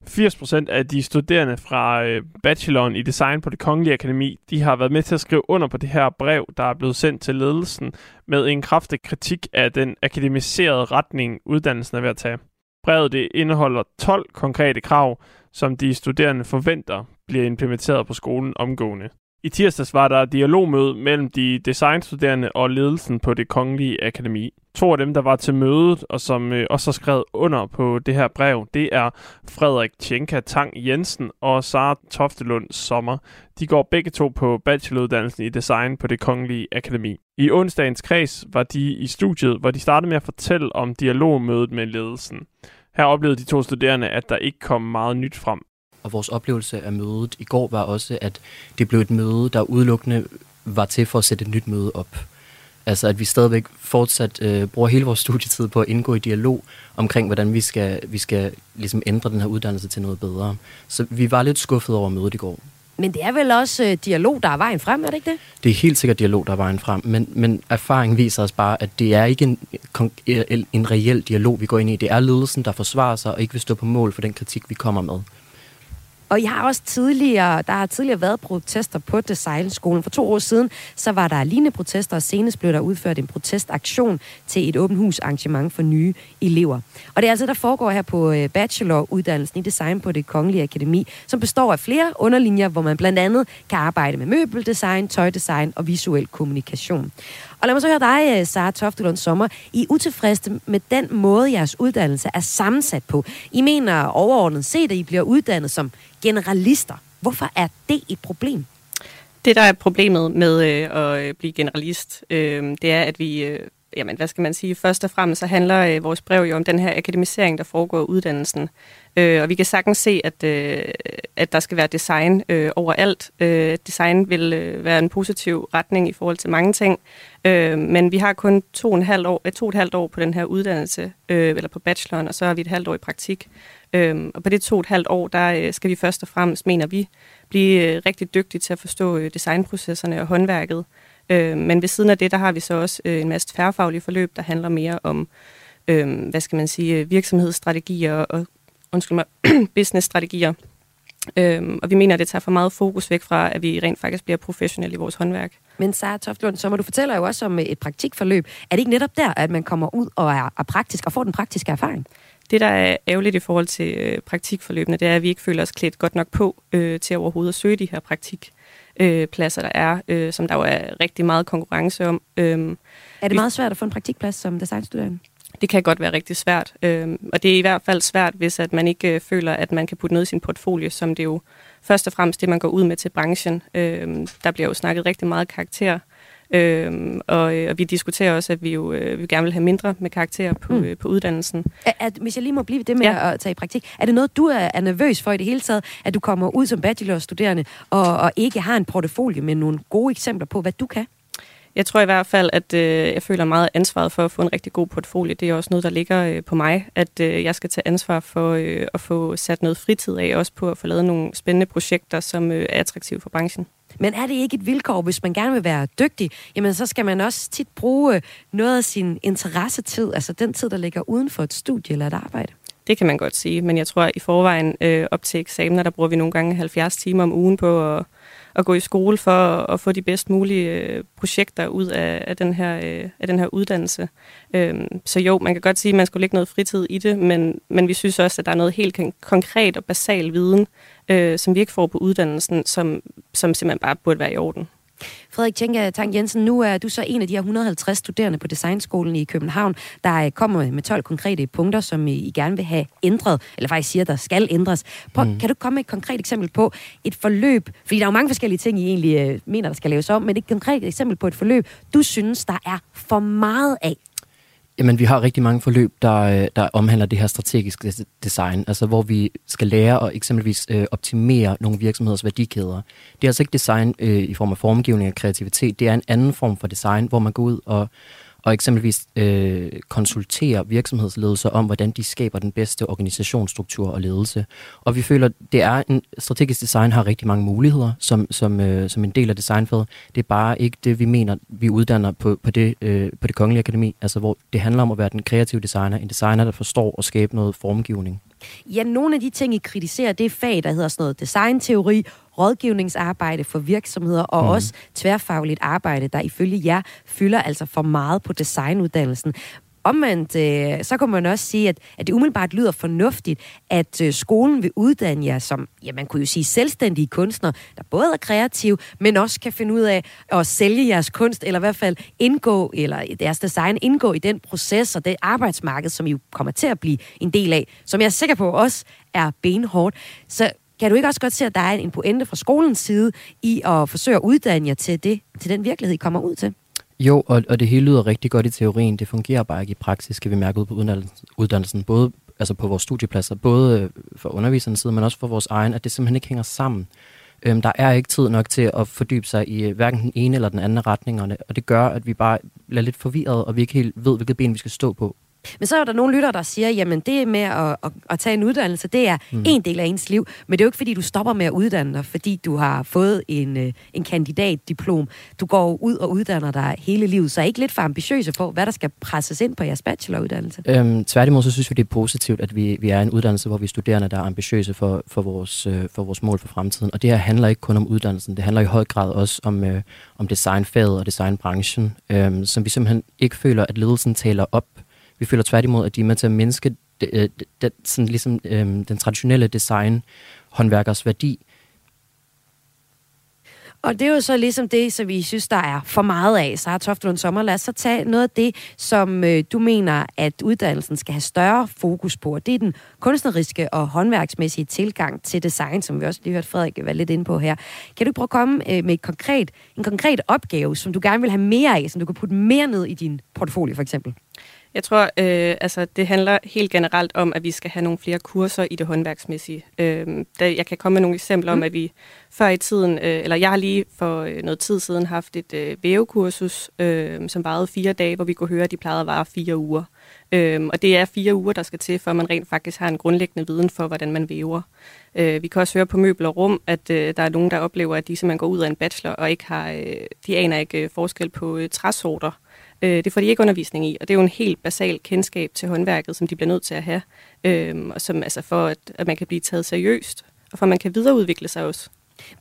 80% af de studerende fra øh, bacheloren i design på det Kongelige Akademi, de har været med til at skrive under på det her brev, der er blevet sendt til ledelsen med en kraftig kritik af den akademiserede retning, uddannelsen er ved at tage. Brevet det indeholder 12 konkrete krav, som de studerende forventer bliver implementeret på skolen omgående. I tirsdags var der dialogmøde mellem de designstuderende og ledelsen på det kongelige akademi. To af dem, der var til mødet, og som øh, også har skrevet under på det her brev, det er Frederik Tjenka Tang Jensen og Sara Toftelund Sommer. De går begge to på bacheloruddannelsen i design på det kongelige akademi. I onsdagens kreds var de i studiet, hvor de startede med at fortælle om dialogmødet med ledelsen. Her oplevede de to studerende, at der ikke kom meget nyt frem. Og vores oplevelse af mødet i går var også, at det blev et møde, der udelukkende var til for at sætte et nyt møde op. Altså at vi stadigvæk fortsat øh, bruger hele vores studietid på at indgå i dialog omkring, hvordan vi skal, vi skal ligesom ændre den her uddannelse til noget bedre. Så vi var lidt skuffet over mødet i går. Men det er vel også øh, dialog, der er vejen frem, er det ikke det? Det er helt sikkert dialog, der er vejen frem, men, men erfaringen viser os bare, at det er ikke en, en, en reel dialog, vi går ind i. Det er ledelsen, der forsvarer sig og ikke vil stå på mål for den kritik, vi kommer med. Og jeg har også tidligere, der har tidligere været protester på Designskolen. For to år siden, så var der lignende protester, og senest blev der udført en protestaktion til et åbent hus arrangement for nye elever. Og det er altså, der foregår her på øh, bacheloruddannelsen i design på det Kongelige Akademi, som består af flere underlinjer, hvor man blandt andet kan arbejde med møbeldesign, tøjdesign og visuel kommunikation. Og lad mig så høre dig, øh, Sara Toftelund Sommer. I er utilfredse med den måde, jeres uddannelse er sammensat på. I mener overordnet set, at I bliver uddannet som generalister. Hvorfor er det et problem? Det, der er problemet med øh, at øh, blive generalist, øh, det er, at vi, øh, jamen, hvad skal man sige, først og fremmest så handler øh, vores brev jo om den her akademisering, der foregår i uddannelsen. Øh, og vi kan sagtens se, at, øh, at der skal være design øh, overalt. Øh, design vil øh, være en positiv retning i forhold til mange ting. Øh, men vi har kun to og, en halv år, to og et halvt år på den her uddannelse, øh, eller på bacheloren, og så har vi et halvt år i praktik. Øh, og på det to og et halvt år, der øh, skal vi først og fremmest, mener vi, blive øh, rigtig dygtige til at forstå øh, designprocesserne og håndværket. Øh, men ved siden af det, der har vi så også øh, en masse tværfaglige forløb, der handler mere om, øh, hvad skal man sige, virksomhedsstrategier og undskyld mig, businessstrategier. Øhm, og vi mener, at det tager for meget fokus væk fra, at vi rent faktisk bliver professionelle i vores håndværk. Men Sarah Toftlund, så må du fortæller jo også om et praktikforløb. Er det ikke netop der, at man kommer ud og er, er praktisk og får den praktiske erfaring? Det, der er ærgerligt i forhold til øh, praktikforløbene, det er, at vi ikke føler os klædt godt nok på øh, til overhovedet at søge de her praktikpladser, øh, der er, øh, som der jo er rigtig meget konkurrence om. Øh, er det meget svært at få en praktikplads som designstuderende? Det kan godt være rigtig svært, øh, og det er i hvert fald svært, hvis at man ikke øh, føler, at man kan putte noget i sin portfolio, som det jo først og fremmest det, man går ud med til branchen. Øh, der bliver jo snakket rigtig meget karakter, Øhm, og, øh, og vi diskuterer også, at vi jo øh, vi gerne vil have mindre med karakterer på, mm. øh, på uddannelsen. At, at, hvis jeg lige må blive det med ja. at tage i praktik, er det noget, du er, er nervøs for i det hele taget, at du kommer ud som bachelorstuderende og, og ikke har en portefølje med nogle gode eksempler på, hvad du kan? Jeg tror i hvert fald, at øh, jeg føler meget ansvaret for at få en rigtig god portfolio. Det er også noget, der ligger øh, på mig, at øh, jeg skal tage ansvar for øh, at få sat noget fritid af, også på at få lavet nogle spændende projekter, som øh, er attraktive for branchen. Men er det ikke et vilkår, hvis man gerne vil være dygtig, jamen så skal man også tit bruge øh, noget af sin interessetid, altså den tid, der ligger uden for et studie eller et arbejde? Det kan man godt sige, men jeg tror, at i forvejen øh, op til eksamener, der bruger vi nogle gange 70 timer om ugen på at at gå i skole for at få de bedst mulige øh, projekter ud af, af, den her, øh, af den her uddannelse. Øhm, så jo, man kan godt sige, at man skulle lægge noget fritid i det, men, men vi synes også, at der er noget helt konkret og basal viden, øh, som vi ikke får på uddannelsen, som, som simpelthen bare burde være i orden. Frederik Tjenke Tang Jensen, nu er du så en af de her 150 studerende på Designskolen i København, der kommer med 12 konkrete punkter, som I gerne vil have ændret, eller faktisk siger, der skal ændres. Prøv, mm. Kan du komme med et konkret eksempel på et forløb, fordi der er jo mange forskellige ting, I egentlig øh, mener, der skal laves om, men et konkret eksempel på et forløb, du synes, der er for meget af? Jamen, vi har rigtig mange forløb, der, øh, der omhandler det her strategiske design, altså hvor vi skal lære at eksempelvis øh, optimere nogle virksomheders værdikæder. Det er altså ikke design øh, i form af formgivning og kreativitet, det er en anden form for design, hvor man går ud og og eksempelvis øh, konsultere virksomhedsledelser om, hvordan de skaber den bedste organisationsstruktur og ledelse. Og vi føler, det er en strategisk design har rigtig mange muligheder som, som, øh, som en del af designfaget. Det er bare ikke det, vi mener, vi uddanner på, på, det, øh, på det kongelige akademi, altså hvor det handler om at være den kreative designer, en designer, der forstår at skabe noget formgivning. Ja, nogle af de ting, I kritiserer, det er fag, der hedder sådan noget designteori, rådgivningsarbejde for virksomheder og mm. også tværfagligt arbejde, der ifølge jer fylder altså for meget på designuddannelsen. Omvendt, øh, så kan man også sige, at, at det umiddelbart lyder fornuftigt, at øh, skolen vil uddanne jer som, ja, man kunne jo sige, selvstændige kunstnere, der både er kreative, men også kan finde ud af at sælge jeres kunst, eller i hvert fald indgå, eller deres design indgå i den proces og det arbejdsmarked, som I jo kommer til at blive en del af, som jeg er sikker på også er benhårdt. Så kan du ikke også godt se, at der er en pointe fra skolens side i at forsøge at uddanne jer til, det, til den virkelighed, I kommer ud til? Jo, og, og det hele lyder rigtig godt i teorien. Det fungerer bare ikke i praksis, skal vi mærke ud på uddannelsen. Både altså på vores studiepladser, både øh, for undervisernes side, men også for vores egen, at det simpelthen ikke hænger sammen. Øhm, der er ikke tid nok til at fordybe sig i øh, hverken den ene eller den anden retningerne, og det gør, at vi bare bliver lidt forvirret, og vi ikke helt ved, hvilket ben vi skal stå på. Men så er der nogle lytter, der siger, jamen det med at, at, at tage en uddannelse, det er mm. en del af ens liv, men det er jo ikke fordi, du stopper med at uddanne dig, fordi du har fået en, øh, en kandidatdiplom. Du går ud og uddanner dig hele livet, så er I ikke lidt for ambitiøse på, hvad der skal presses ind på jeres bacheloruddannelse? Øhm, tværtimod så synes vi, det er positivt, at vi, vi er en uddannelse, hvor vi er studerende, der er ambitiøse for, for, vores, øh, for vores mål for fremtiden. Og det her handler ikke kun om uddannelsen, det handler i høj grad også om, øh, om designfaget og designbranchen, øh, som vi simpelthen ikke føler, at ledelsen taler op vi føler tværtimod, at de er med til at mindske det, øh, det, det, sådan ligesom, øhm, den traditionelle design håndværkers værdi. Og det er jo så ligesom det, som vi synes, der er for meget af. Så Toftlund Sommer, lad os så tage noget af det, som øh, du mener, at uddannelsen skal have større fokus på. Og det er den kunstneriske og håndværksmæssige tilgang til design, som vi også lige hørte Frederik være lidt inde på her. Kan du prøve at komme øh, med et konkret, en konkret opgave, som du gerne vil have mere af, som du kan putte mere ned i din portfolio for eksempel? Jeg tror, øh, altså, det handler helt generelt om, at vi skal have nogle flere kurser i det håndværksmæssige. Øh, der, jeg kan komme med nogle eksempler mm. om, at vi før i tiden, øh, eller jeg har lige for øh, noget tid siden haft et øh, vævekursus, øh, som varede fire dage, hvor vi kunne høre, at de plejede at vare fire uger. Øh, og det er fire uger, der skal til, for man rent faktisk har en grundlæggende viden for, hvordan man væver. Øh, vi kan også høre på Møbel og Rum, at øh, der er nogen, der oplever, at de simpelthen går ud af en bachelor og ikke har, øh, de aner ikke øh, forskel på øh, træsorter Øh, det får de ikke undervisning i, og det er jo en helt basal kendskab til håndværket, som de bliver nødt til at have, øh, og som altså for, at, at man kan blive taget seriøst, og for at man kan videreudvikle sig også.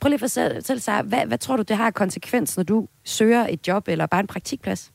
Prøv lige at fortælle sig, hvad, hvad tror du, det har konsekvens, når du søger et job eller bare en praktikplads?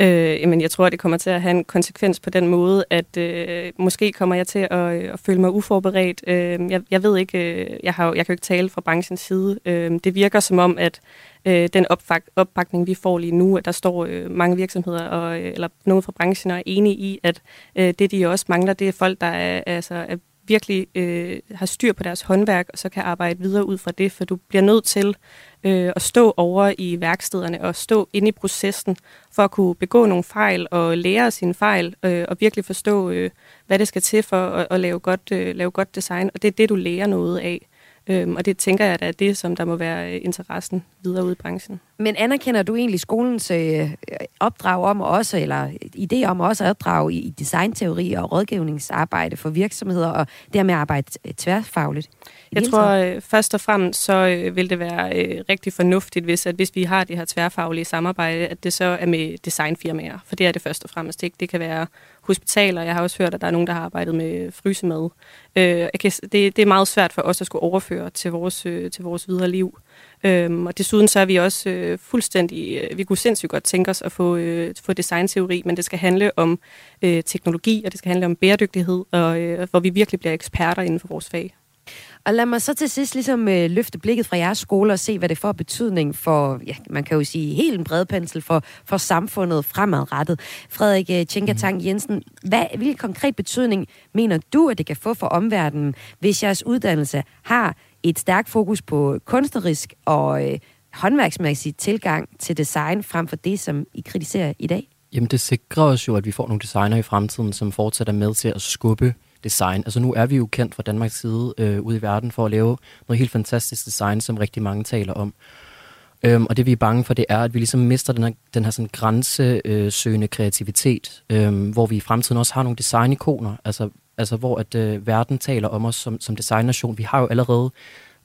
Øh, jamen, jeg tror, det kommer til at have en konsekvens på den måde, at øh, måske kommer jeg til at, øh, at føle mig uforberedt. Øh, jeg, jeg ved ikke, øh, jeg, har, jeg kan jo ikke tale fra branchens side. Øh, det virker som om, at øh, den opfak- opbakning, vi får lige nu, at der står øh, mange virksomheder og, øh, eller nogen fra branchen er enige i, at øh, det, de også mangler, det er folk, der er, altså, er virkelig øh, har styr på deres håndværk, og så kan arbejde videre ud fra det, for du bliver nødt til øh, at stå over i værkstederne og stå inde i processen for at kunne begå nogle fejl og lære sine fejl øh, og virkelig forstå, øh, hvad det skal til for at, at lave, godt, øh, lave godt design. Og det er det, du lærer noget af. Øhm, og det tænker jeg, at er det, som der må være øh, interessen videre ud i branchen. Men anerkender du egentlig skolens øh, opdrag om også, eller idé om også at opdrage i, i designteori og rådgivningsarbejde for virksomheder, og det her med at arbejde tværfagligt? Jeg tror øh, først og fremmest, så øh, vil det være øh, rigtig fornuftigt, hvis, at hvis vi har det her tværfaglige samarbejde, at det så er med designfirmaer. For det er det først og fremmest ikke. Det kan være hospitaler. Jeg har også hørt, at der er nogen, der har arbejdet med frysemad. Øh, jeg kan, det, det er meget svært for os at skulle overføre til vores, øh, til vores videre liv. Øhm, og desuden så er vi også øh, fuldstændig, øh, vi kunne sindssygt godt tænke os at få, øh, få designteori, men det skal handle om øh, teknologi, og det skal handle om bæredygtighed, og øh, hvor vi virkelig bliver eksperter inden for vores fag. Og lad mig så til sidst ligesom øh, løfte blikket fra jeres skole og se, hvad det får betydning for, ja, man kan jo sige helt en bred pensel for, for samfundet fremadrettet. Frederik øh, Tjenkatang Jensen, hvad, hvilken konkret betydning mener du, at det kan få for omverdenen, hvis jeres uddannelse har et stærkt fokus på kunstnerisk og øh, håndværksmæssig tilgang til design, frem for det, som I kritiserer i dag? Jamen det sikrer os jo, at vi får nogle designer i fremtiden, som fortsætter med til at skubbe design. Altså nu er vi jo kendt fra Danmarks side øh, ude i verden for at lave noget helt fantastisk design, som rigtig mange taler om. Øhm, og det vi er bange for, det er, at vi ligesom mister den her, den her sådan grænsesøgende øh, kreativitet, øhm, hvor vi i fremtiden også har nogle designikoner, altså, altså hvor at øh, verden taler om os som, som designnation. Vi har jo allerede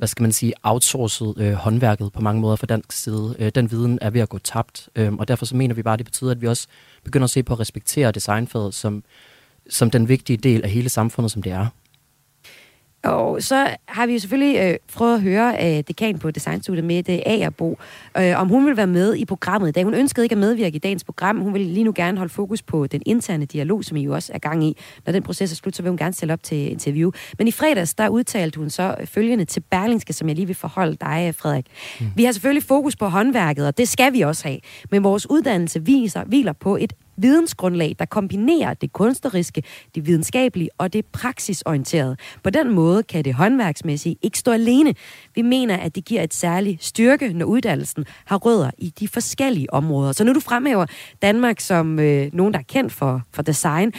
hvad skal man sige, outsourcet øh, håndværket på mange måder fra dansk side. Øh, den viden er ved at gå tabt, øh, og derfor så mener vi bare, at det betyder, at vi også begynder at se på at respektere designfaget som, som den vigtige del af hele samfundet, som det er. Og så har vi jo selvfølgelig øh, prøvet at høre øh, dekan på Designstudiet med det Agerbo, øh, om hun vil være med i programmet i dag. Hun ønskede ikke at medvirke i dagens program. Hun vil lige nu gerne holde fokus på den interne dialog, som I jo også er gang i. Når den proces er slut, så vil hun gerne stille op til interview. Men i fredags, der udtalte hun så følgende til Berlingske, som jeg lige vil forholde dig, Frederik. Mm. Vi har selvfølgelig fokus på håndværket, og det skal vi også have. Men vores uddannelse viser, hviler på et vidensgrundlag, der kombinerer det kunstneriske, det videnskabelige og det praksisorienterede. På den måde kan det håndværksmæssige ikke stå alene. Vi mener, at det giver et særligt styrke, når uddannelsen har rødder i de forskellige områder. Så nu du fremhæver Danmark som øh, nogen, der er kendt for, for design,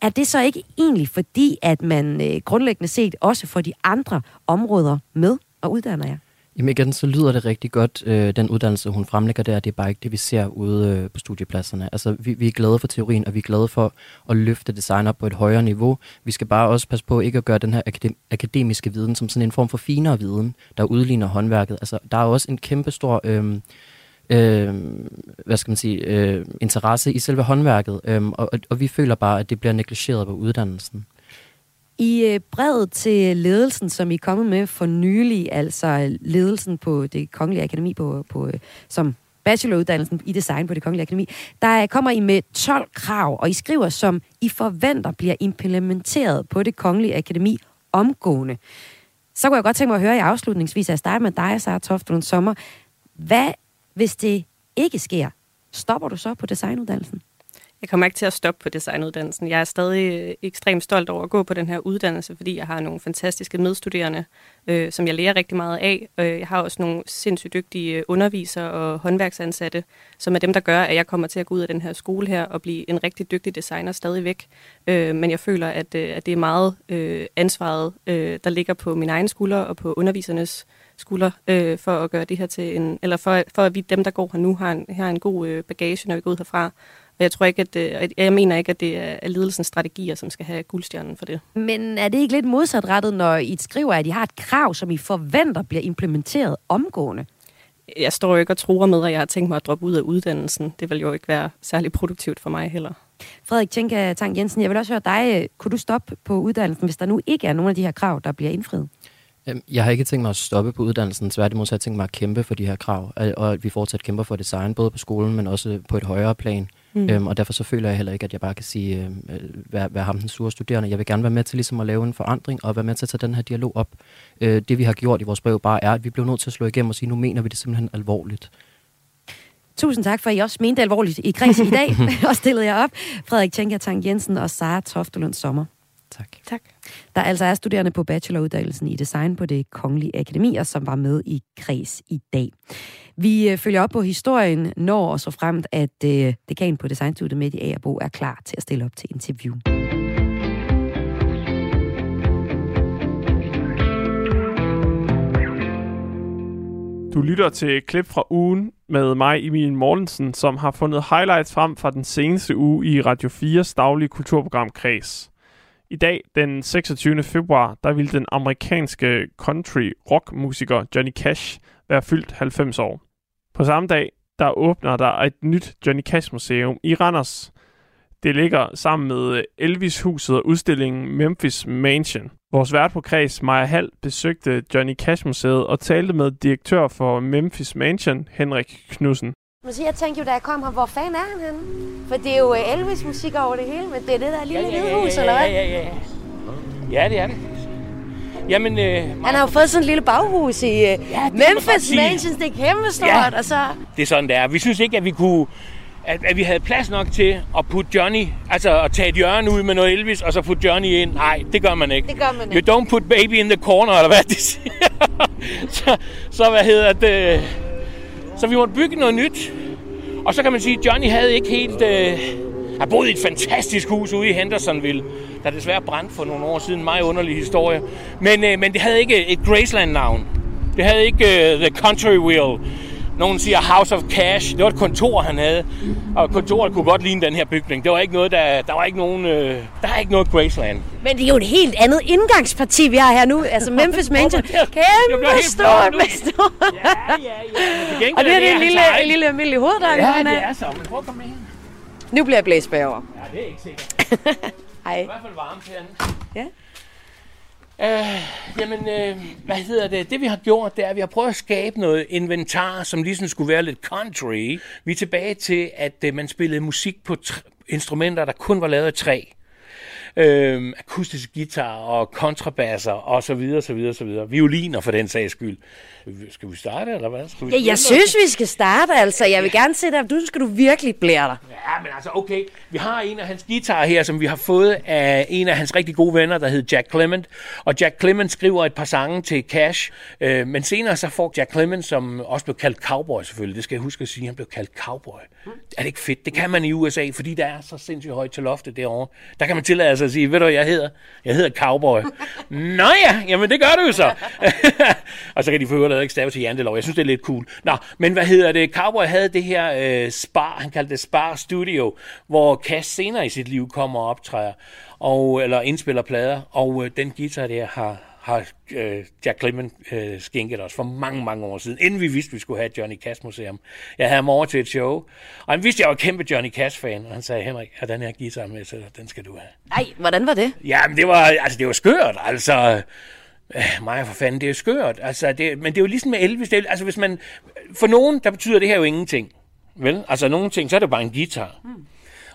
er det så ikke egentlig fordi, at man øh, grundlæggende set også får de andre områder med og uddanner jer? Jamen igen, så lyder det rigtig godt, øh, den uddannelse, hun fremlægger der. Det er bare ikke det, vi ser ude øh, på studiepladserne. Altså, vi, vi er glade for teorien, og vi er glade for at løfte design op på et højere niveau. Vi skal bare også passe på ikke at gøre den her akadem- akademiske viden som sådan en form for finere viden, der udligner håndværket. Altså, der er også en kæmpe stor... Øh, øh, hvad skal man sige, øh, interesse i selve håndværket, øh, og, og vi føler bare, at det bliver negligeret på uddannelsen. I øh, brevet til ledelsen, som I er kommet med for nylig, altså øh, ledelsen på det kongelige akademi, på, på, øh, som bacheloruddannelsen i design på det kongelige akademi, der kommer I med 12 krav, og I skriver, som I forventer bliver implementeret på det kongelige akademi omgående. Så kunne jeg godt tænke mig at høre i afslutningsvis, at starte med dig, Sara Toftlund Sommer. Hvad, hvis det ikke sker? Stopper du så på designuddannelsen? Jeg kommer ikke til at stoppe på designuddannelsen. Jeg er stadig øh, ekstremt stolt over at gå på den her uddannelse, fordi jeg har nogle fantastiske medstuderende, øh, som jeg lærer rigtig meget af. Øh, jeg har også nogle sindssygt dygtige øh, undervisere og håndværksansatte, som er dem, der gør, at jeg kommer til at gå ud af den her skole her og blive en rigtig dygtig designer stadigvæk. Øh, men jeg føler, at, at det er meget øh, ansvaret, øh, der ligger på min egen skulder og på undervisernes skulder øh, for at gøre det her til en, eller for, for at vi dem, der går her nu, har en, har en god øh, bagage, når vi går ud herfra. Og jeg tror ikke, at det, jeg mener ikke, at det er ledelsens strategier, som skal have guldstjernen for det. Men er det ikke lidt modsatrettet, når I skriver, at I har et krav, som I forventer bliver implementeret omgående? Jeg står jo ikke og tror med, at jeg har tænkt mig at droppe ud af uddannelsen. Det vil jo ikke være særlig produktivt for mig heller. Frederik Tjenka Tang Jensen, jeg vil også høre dig. Kunne du stoppe på uddannelsen, hvis der nu ikke er nogen af de her krav, der bliver indfriet? Øhm, jeg har ikke tænkt mig at stoppe på uddannelsen, tværtimod så har jeg tænkt mig at kæmpe for de her krav, og at vi fortsat kæmper for design, både på skolen, men også på et højere plan. Mm. Øhm, og derfor så føler jeg heller ikke, at jeg bare kan sige, øh, være, være ham den sure studerende. Jeg vil gerne være med til ligesom at lave en forandring, og være med til at tage den her dialog op. Øh, det vi har gjort i vores brev bare er, at vi bliver nødt til at slå igennem og sige, nu mener vi det simpelthen alvorligt. Tusind tak for, at I også mente alvorligt i kreds i dag, og stillede jer op. Frederik Tjenka Tang Jensen og Sara Toftelund Sommer. Tak. Tak. Der altså er studerende på bacheloruddannelsen i design på det kongelige akademi, og som var med i kreds i dag. Vi øh, følger op på historien, når og så fremt, at øh, dekan på Designstudiet med i Agerbo er klar til at stille op til interview. Du lytter til et klip fra ugen med mig, Emil Mortensen, som har fundet highlights frem fra den seneste uge i Radio 4's daglige kulturprogram Kreds. I dag, den 26. februar, der ville den amerikanske country rock musiker Johnny Cash være fyldt 90 år. På samme dag, der åbner der et nyt Johnny Cash museum i Randers. Det ligger sammen med Elvis-huset og udstillingen Memphis Mansion. Vores vært på kreds, Maja Hall, besøgte Johnny Cash Museet og talte med direktør for Memphis Mansion, Henrik Knudsen. Jeg tænkte jo, da jeg kom her, hvor fanden er han henne? For det er jo Elvis-musik over det hele, men det er det der lille ja, ja, ja, hus, ja, eller hvad? Ja, ja, ja. Ja, det er det. Jamen, øh, Han har jo fået sådan et lille baghus i det man godt Memphis. Mansions. Det er kæmpe stort. Ja. Og så... det er sådan, det er. Vi synes ikke, at vi kunne at, at vi havde plads nok til at putte Johnny, altså at tage et hjørne ud med noget Elvis, og så putte Johnny ind. Nej, det gør man ikke. Det gør man You ikke. don't put baby in the corner, eller hvad de siger. så, så hvad hedder det? Så vi måtte bygge noget nyt. Og så kan man sige, at Johnny havde ikke helt... Øh, har boet i et fantastisk hus ude i Hendersonville, der desværre brændte for nogle år siden. En meget underlig historie. Men, øh, men det havde ikke et Graceland-navn. Det havde ikke øh, The Country Wheel. Nogen siger House of Cash. Det var et kontor, han havde. Og kontoret kunne godt ligne den her bygning. Det var ikke noget, der, der var ikke nogen... Øh, der er ikke noget Graceland. Men det er jo et helt andet indgangsparti, vi har her nu. Altså Memphis Mansion. Kæmpe stort med stort. Ja, ja, ja. Og det er det en lille, en lille almindelig hoveddør, Ja, det er. er så. Men prøv at komme med hen. Nu bliver jeg blæst bagover. Ja, det er ikke sikkert. Hej. I hvert fald varmt herinde. Ja. Øh, jamen, øh, hvad hedder det? Det vi har gjort, det er, at vi har prøvet at skabe noget inventar, som ligesom skulle være lidt country. Vi er tilbage til, at øh, man spillede musik på tr- instrumenter, der kun var lavet af træ. Øh, akustiske guitar og kontrabasser og så videre, så videre, så videre. Violiner for den sags skyld. Skal vi starte, eller hvad? Skal vi Ja, jeg synes, vi skal starte, altså. Jeg vil gerne se dig. Du skal du virkelig blære dig. Ja, men altså, okay. Vi har en af hans guitarer her, som vi har fået af en af hans rigtig gode venner, der hedder Jack Clement. Og Jack Clement skriver et par sange til Cash. Øh, men senere så får Jack Clement, som også blev kaldt cowboy selvfølgelig. Det skal jeg huske at sige, han blev kaldt cowboy. Er det ikke fedt? Det kan man i USA, fordi der er så sindssygt højt til loftet derovre. Der kan man tillade sig at sige, ved du hvad jeg hedder? Jeg hedder cowboy. Nå ja, jamen det gør du jo så. og så kan de få øvrigt ikke stave til jantelov. Jeg synes, det er lidt cool. Nå, men hvad hedder det? Cowboy havde det her øh, spar, han kaldte det Spar Studio, hvor Cash senere i sit liv kommer og optræder, og, eller indspiller plader, og øh, den guitar der har, har øh, Jack Clement øh, skænket os for mange, mange år siden, inden vi vidste, vi skulle have et Johnny Cash museum. Jeg havde ham over til et show, og han vidste, jeg var kæmpe Johnny Cash-fan, og han sagde, Henrik, har den her guitar med, så den skal du have. Nej, hvordan var det? Ja, men det var, altså, det var skørt, altså. Øh, mig for fanden, det er jo skørt. Altså, det, men det er jo ligesom med Elvis. Det er, altså, hvis man, for nogen, der betyder det her jo ingenting. Vel? Altså, nogle ting, så er det bare en guitar. Mm.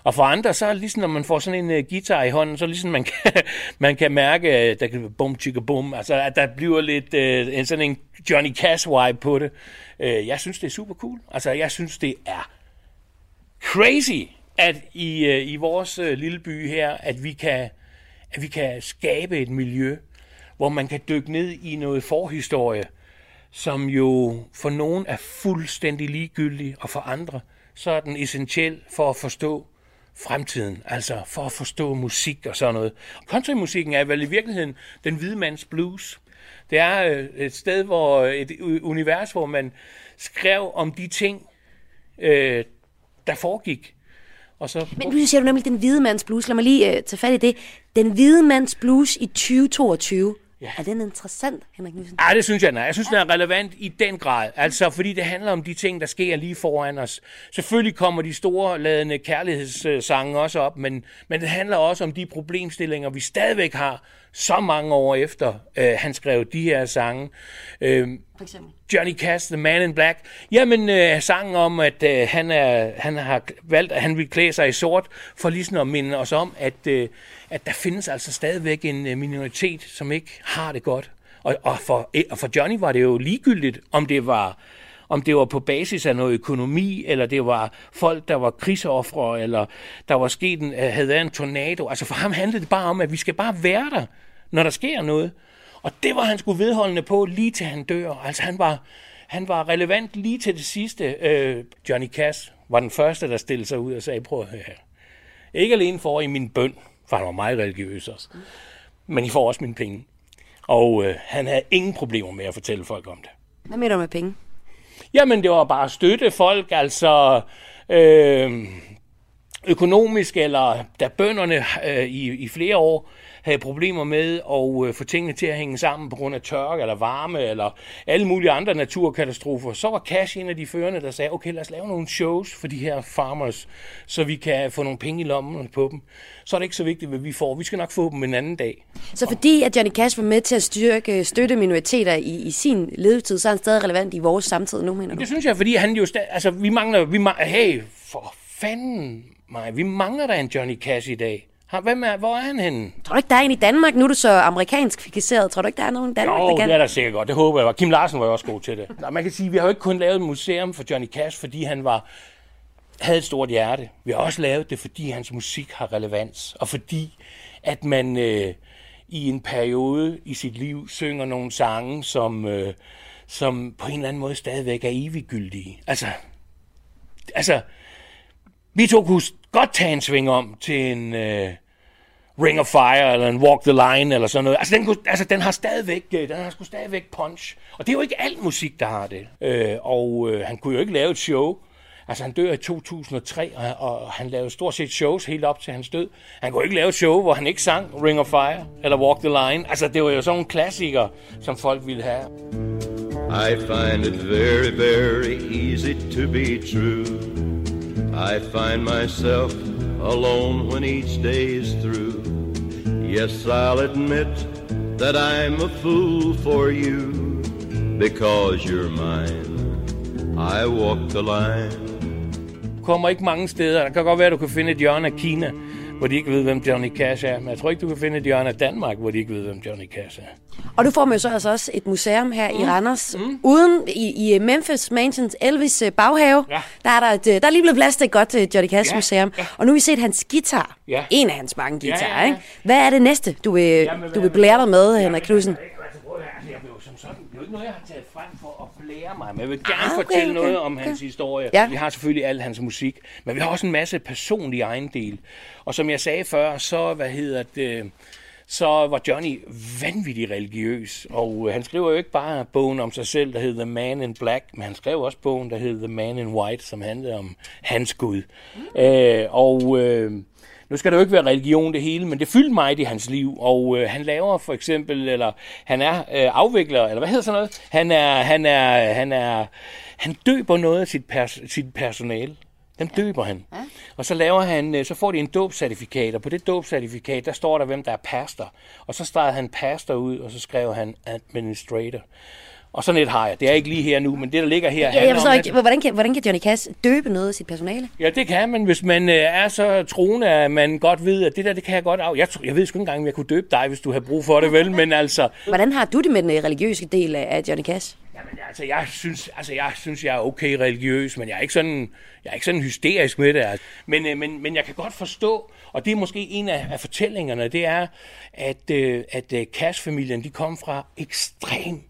Og for andre, så er det ligesom, når man får sådan en uh, guitar i hånden, så er det ligesom, man kan, man kan mærke, at der kan bum, chicka, bum. Altså, at der bliver lidt uh, en sådan en Johnny Cash-vibe på det. Uh, jeg synes, det er super cool. Altså, jeg synes, det er crazy, at i, uh, i vores uh, lille by her, at vi kan at vi kan skabe et miljø, hvor man kan dykke ned i noget forhistorie, som jo for nogen er fuldstændig ligegyldig, og for andre så er den essentiel for at forstå fremtiden, altså for at forstå musik og sådan noget. Countrymusikken er vel i virkeligheden den hvide mands blues. Det er øh, et sted, hvor et univers, hvor man skrev om de ting, øh, der foregik. Og så Men nu siger du nemlig den hvide mands blues. Lad mig lige uh, tage fat i det. Den hvide mands blues i 2022. Ja. Er den interessant, Henrik Nielsen? Ja, det synes jeg, den er. Jeg synes, den er relevant i den grad. Altså, fordi det handler om de ting, der sker lige foran os. Selvfølgelig kommer de store ladende kærlighedssange også op, men, men det handler også om de problemstillinger, vi stadigvæk har så mange år efter, øh, han skrev de her sange. Øh, For eksempel. Johnny Cash, The Man in Black. Jamen, øh, sangen om, at øh, han, er, han har valgt, at han vil klæde sig i sort, for ligesom at minde os om, at, øh, at der findes altså stadigvæk en øh, minoritet, som ikke har det godt. Og, og, for, og for Johnny var det jo ligegyldigt, om det var om det var på basis af noget økonomi, eller det var folk, der var krigsoffre, eller der var sket en, øh, havde været en tornado. Altså for ham handlede det bare om, at vi skal bare være der, når der sker noget. Og det var han skulle vedholdende på, lige til han dør. Altså han var, han var relevant lige til det sidste. Øh, Johnny Cash var den første, der stillede sig ud og sagde, prøv at høre her. Ikke alene for i min bøn, for han var meget religiøs også, men I får også mine penge. Og øh, han havde ingen problemer med at fortælle folk om det. Hvad mener du med penge? Jamen, det var bare at støtte folk, altså øh, økonomisk, eller da bønderne øh, i, i flere år havde problemer med at øh, få tingene til at hænge sammen på grund af tørke eller varme eller alle mulige andre naturkatastrofer, så var Cash en af de førende, der sagde, okay, lad os lave nogle shows for de her farmers, så vi kan få nogle penge i lommen på dem. Så er det ikke så vigtigt, hvad vi får. Vi skal nok få dem en anden dag. Så fordi at Johnny Cash var med til at styrke, støtte minoriteter i, i sin levetid, så er han stadig relevant i vores samtid nu, mener du? Det synes jeg, fordi han jo altså vi mangler, vi mangler, hey, for fanden mig, vi mangler da en Johnny Cash i dag. Hvem er, hvor er han henne? Tror du ikke, der er en i Danmark? Nu er du så amerikansk fikiseret. Tror du ikke, der er nogen i Danmark, Jo, der det kan? er der sikkert godt. Det håber jeg. var. Kim Larsen var jo også god til det. Nå, man kan sige, at vi har jo ikke kun lavet et museum for Johnny Cash, fordi han var havde et stort hjerte. Vi har også lavet det, fordi hans musik har relevans, og fordi at man øh, i en periode i sit liv synger nogle sange, som, øh, som på en eller anden måde stadigvæk er eviggyldige. Altså, altså vi to kunne godt tage en sving om til en øh, Ring of Fire, eller en Walk the Line, eller sådan noget. Altså, den, kunne, altså, den har stadigvæk, øh, den har sgu stadigvæk punch. Og det er jo ikke alt musik, der har det. Øh, og øh, han kunne jo ikke lave et show. Altså, han dør i 2003, og, og han lavede stort set shows helt op til hans død. Han kunne ikke lave et show, hvor han ikke sang Ring of Fire, eller Walk the Line. Altså, det var jo sådan nogle klassikere, som folk ville have. I find it very, very easy to be true. I find myself alone when each day is through. Yes, I'll admit that I'm a fool for you because you're mine. I walk the line. kommer ikke mange steder. Der kan godt være, du kan finde et hjørne af Kina, hvor de ikke ved, hvem Johnny Cash er. Men jeg tror ikke, du kan finde et hjørne af Danmark, hvor de ikke ved, hvem Johnny Cash er. Og du får med så altså også et museum her mm. i Randers. Mm. Uden i, i Memphis Mansions Elvis øh, baghave, Ja. der, er der, et, øh, der er lige blevet plads til et godt øh, Johnny Cash Ja, museum. ja. Og nu har vi set hans guitar. Ja. En af hans mange Ja, guitarer, ja, ja. ikke? Hvad er det næste, du vil, Jamen, du vil blære dig med, Henrik Knudsen? Altså, jeg jo som sådan, det er jo ikke noget, jeg har taget frem for at blære mig, men jeg vil gerne Ah, okay, fortælle okay, noget om okay. hans historie. Ja. Vi har selvfølgelig al hans musik, men vi har også en masse personlige ejendel. Og som jeg sagde før, så, hvad hedder det, så var Johnny vanvittig religiøs, og øh, han skriver jo ikke bare bogen om sig selv, der hedder The Man in Black, men han skrev også bogen, der hedder The Man in White, som handlede om hans Gud. Mm. Øh, og øh, nu skal det jo ikke være religion det hele, men det fyldte meget i hans liv, og øh, han laver for eksempel, eller han er øh, afvikler, eller hvad hedder sådan noget? Han er, han er, han er, han døber noget af sit, pers- sit personale. Dem døber han. Og så laver han, øh, så får de en dåbscertifikat, og på det dåbscertifikat, der står der, hvem der er pastor. Og så startede han pastor ud, og så skrev han administrator. Og sådan et har jeg. Det er ikke lige her nu, men det, der ligger her, Ja, jeg forstår om, ikke, hvordan kan, hvordan kan Johnny Cash døbe noget af sit personale? Ja, det kan man, hvis man øh, er så troende, at man godt ved, at det der, det kan jeg godt af. Jeg, jeg ved sgu ikke engang, om jeg kunne døbe dig, hvis du havde brug for det, vel? Men altså, Hvordan har du det med den øh, religiøse del af af Johnny Cash? Jamen, altså, jeg synes, altså, jeg synes, jeg er okay religiøs, men jeg er ikke sådan, jeg er ikke sådan hysterisk med det. Altså. Men, øh, men, men jeg kan godt forstå, og det er måske en af, af fortællingerne, det er, at, øh, at øh, Cash-familien, de kom fra ekstrem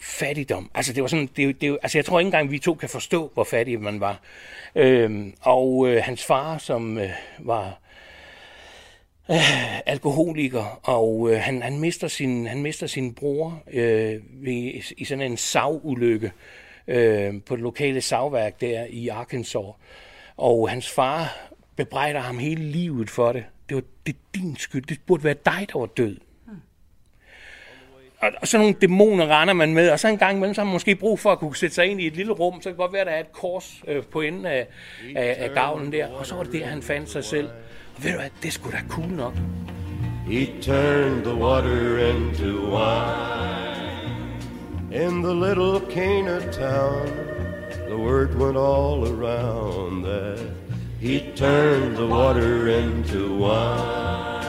fattigdom. Altså, det var sådan, det, er det, altså, jeg tror ikke engang, vi to kan forstå, hvor fattig man var. Øhm, og øh, hans far, som øh, var øh, alkoholiker, og øh, han, han, mister sin, han mister sin bror øh, ved, i sådan en savulykke øh, på det lokale savværk der i Arkansas. Og hans far bebrejder ham hele livet for det. Det var det er din skyld. Det burde være dig, der var død. Og, og sådan nogle dæmoner render man med, og så en gang imellem, så har man måske brug for at kunne sætte sig ind i et lille rum, så kan det godt være, at der er et kors øh, på enden af, af, af gavlen der, og så var det der, han fandt sig selv. Ved du hvad, det er skulle da cool nok. He turned the water into wine. In the little Cana town, the word went all around that he turned the water into wine.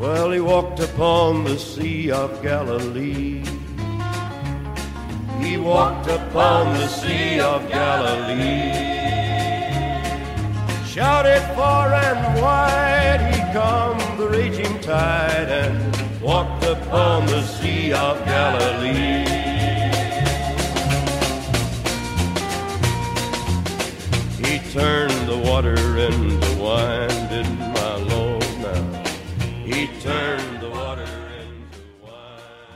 Well, he walked upon the Sea of Galilee. He walked upon the Sea of Galilee. Shouted far and wide, he come the raging tide and walked upon the Sea of Galilee. He turned the water into wine, didn't my Lord now? He turned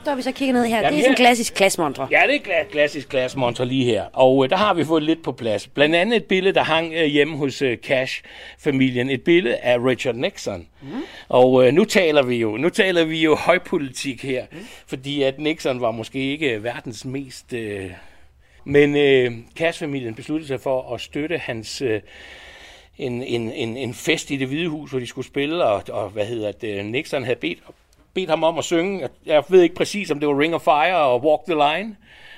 Så har vi så kigget ned her. Jamen, det er sådan en klassisk klassemontre. Ja, det er kla- klassisk glasmonter lige her. Og øh, der har vi fået lidt på plads. Blandt andet et billede, der hang øh, hjemme hos øh, Cash-familien. Et billede af Richard Nixon. Mm. Og øh, nu taler vi jo nu taler vi jo højpolitik her. Mm. Fordi at Nixon var måske ikke verdens mest... Øh... Men øh, Cash-familien besluttede sig for at støtte hans... Øh, en, en, en, en fest i det hvide hus, hvor de skulle spille, og, og hvad hedder det, Nixon havde bedt bedt ham om at synge. Jeg- Jeg ved ikke præcis, om det var Ring of Fire og Walk the Line.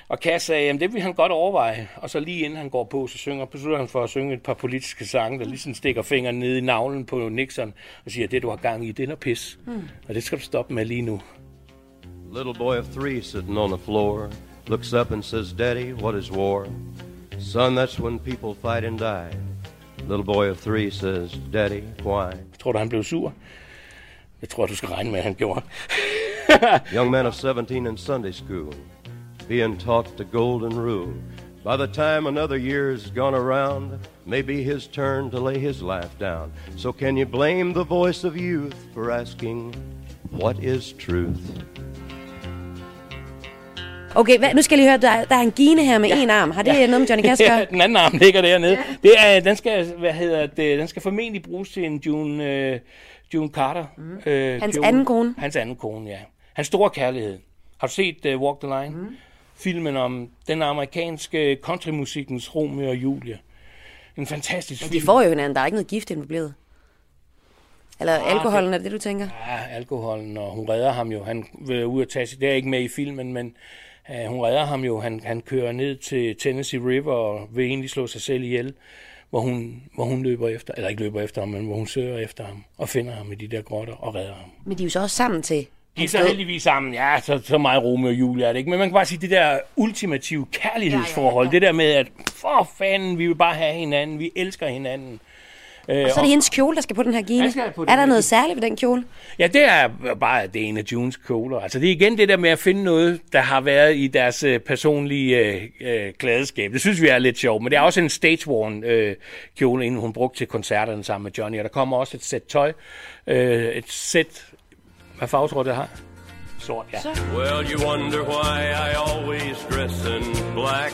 Og Cass sagde, at det vil han godt overveje. Og så lige inden han går på, så synger, beslutter han for at synge et par politiske sange, der ligesom stikker fingeren ned i navlen på Nixon og siger, det du har gang i, det er noget pis. Hmm. Og det skal du stoppe med lige nu. Little boy of three sitting on the floor looks up and says, Daddy, what is war? Son, that's when people fight and die. Little boy of three says, Daddy, why? Tror du, han blev sur? Jeg tror, du skal regne med, at han gjorde. Young man of 17 in Sunday school, being taught the golden rule. By the time another year's gone around, maybe his turn to lay his life down. So can you blame the voice of youth for asking, what is truth? Okay, hvad, nu skal jeg lige høre, der, der er en gine her med en arm. Har det noget med Johnny Cash Ja, den anden arm ligger dernede. Ja. Det er, den skal, hvad hedder det, den skal formentlig bruges til en June, øh, June Carter. Mm. Øh, Hans anden kone. Hans anden kone, ja. Hans store kærlighed. Har du set uh, Walk the Line? Mm. Filmen om den amerikanske countrymusikkens Romeo og Julie. En fantastisk Men film. de får jo hinanden. Der er ikke noget gift involveret. Eller Ah, alkoholen, er det det, du tænker? Ja, alkoholen, og hun redder ham jo. Han vil ud at tage sig. Det er ikke med i filmen, men uh, hun redder ham jo. Han, han kører ned til Tennessee River og vil egentlig slå sig selv ihjel, hvor hun, hvor hun løber efter, eller ikke løber efter ham, men hvor hun søger efter ham og finder ham i de der grotter og redder ham. Men de er jo så også sammen til De er så heldigvis sammen. Ja, så, så meget Romeo og Julie er det ikke. Men man kan bare sige, det der ultimative kærlighedsforhold, ja, ja, ja. det der med, at for fanden, vi vil bare have hinanden, vi elsker hinanden. Øh, Og så er det hendes kjole, der skal på den her gine. På den Er der her noget særligt ved den kjole? Ja, det er bare det er en af Junes kjoler. Altså det er igen det der med at finde noget, der har været i deres øh, personlige øh, øh, glædeskab. Det synes vi er lidt sjovt, men det er også en stage-worn øh, kjole, inden hun brugte til koncerterne sammen med Johnny. Og der kommer også et sæt tøj. Øh, et sæt... Hvad farve tror du, det har? Sort, ja. Well, you wonder why I always dress in black.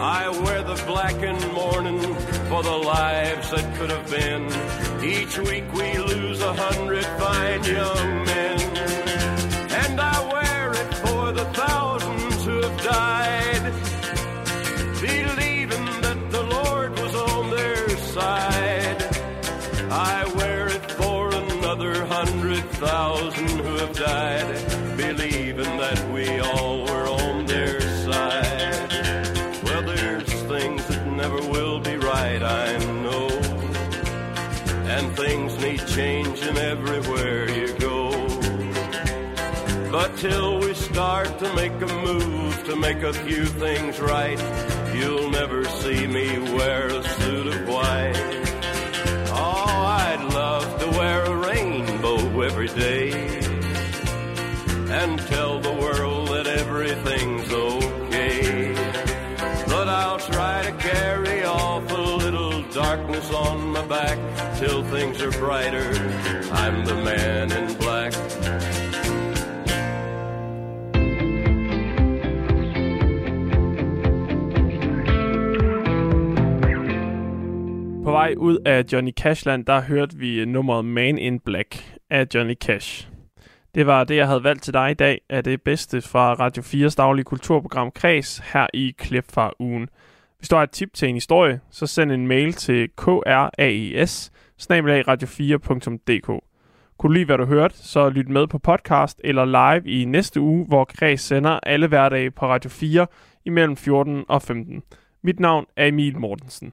I wear the black blackened mourning for the lives that could have been. Each week we lose a hundred fine young men. And I wear it for the thousands who have died, believing that the Lord was on their side. I wear it for another hundred thousand who have died, Till we start to make a move to make a few things right, you'll never see me wear a suit of white. Oh, I'd love to wear a rainbow every day and tell the world that everything's okay. But I'll try to carry off a little darkness on my back till things are brighter. I'm the man in black. Vej ud af Johnny Cashland, der hørte vi øh, nummeret Man in Black af Johnny Cash. Det var det, jeg havde valgt til dig i dag, af det bedste fra Radio 4's daglige kulturprogram Kreds her i Klip fra ugen. Hvis du har et tip til en historie, så send en mail til kraes radio4.dk. Kunne du lide, hvad du hørte, så lyt med på podcast eller live i næste uge, hvor Kreds sender alle hverdage på Radio 4 imellem 14 og 15. Mit navn er Emil Mortensen.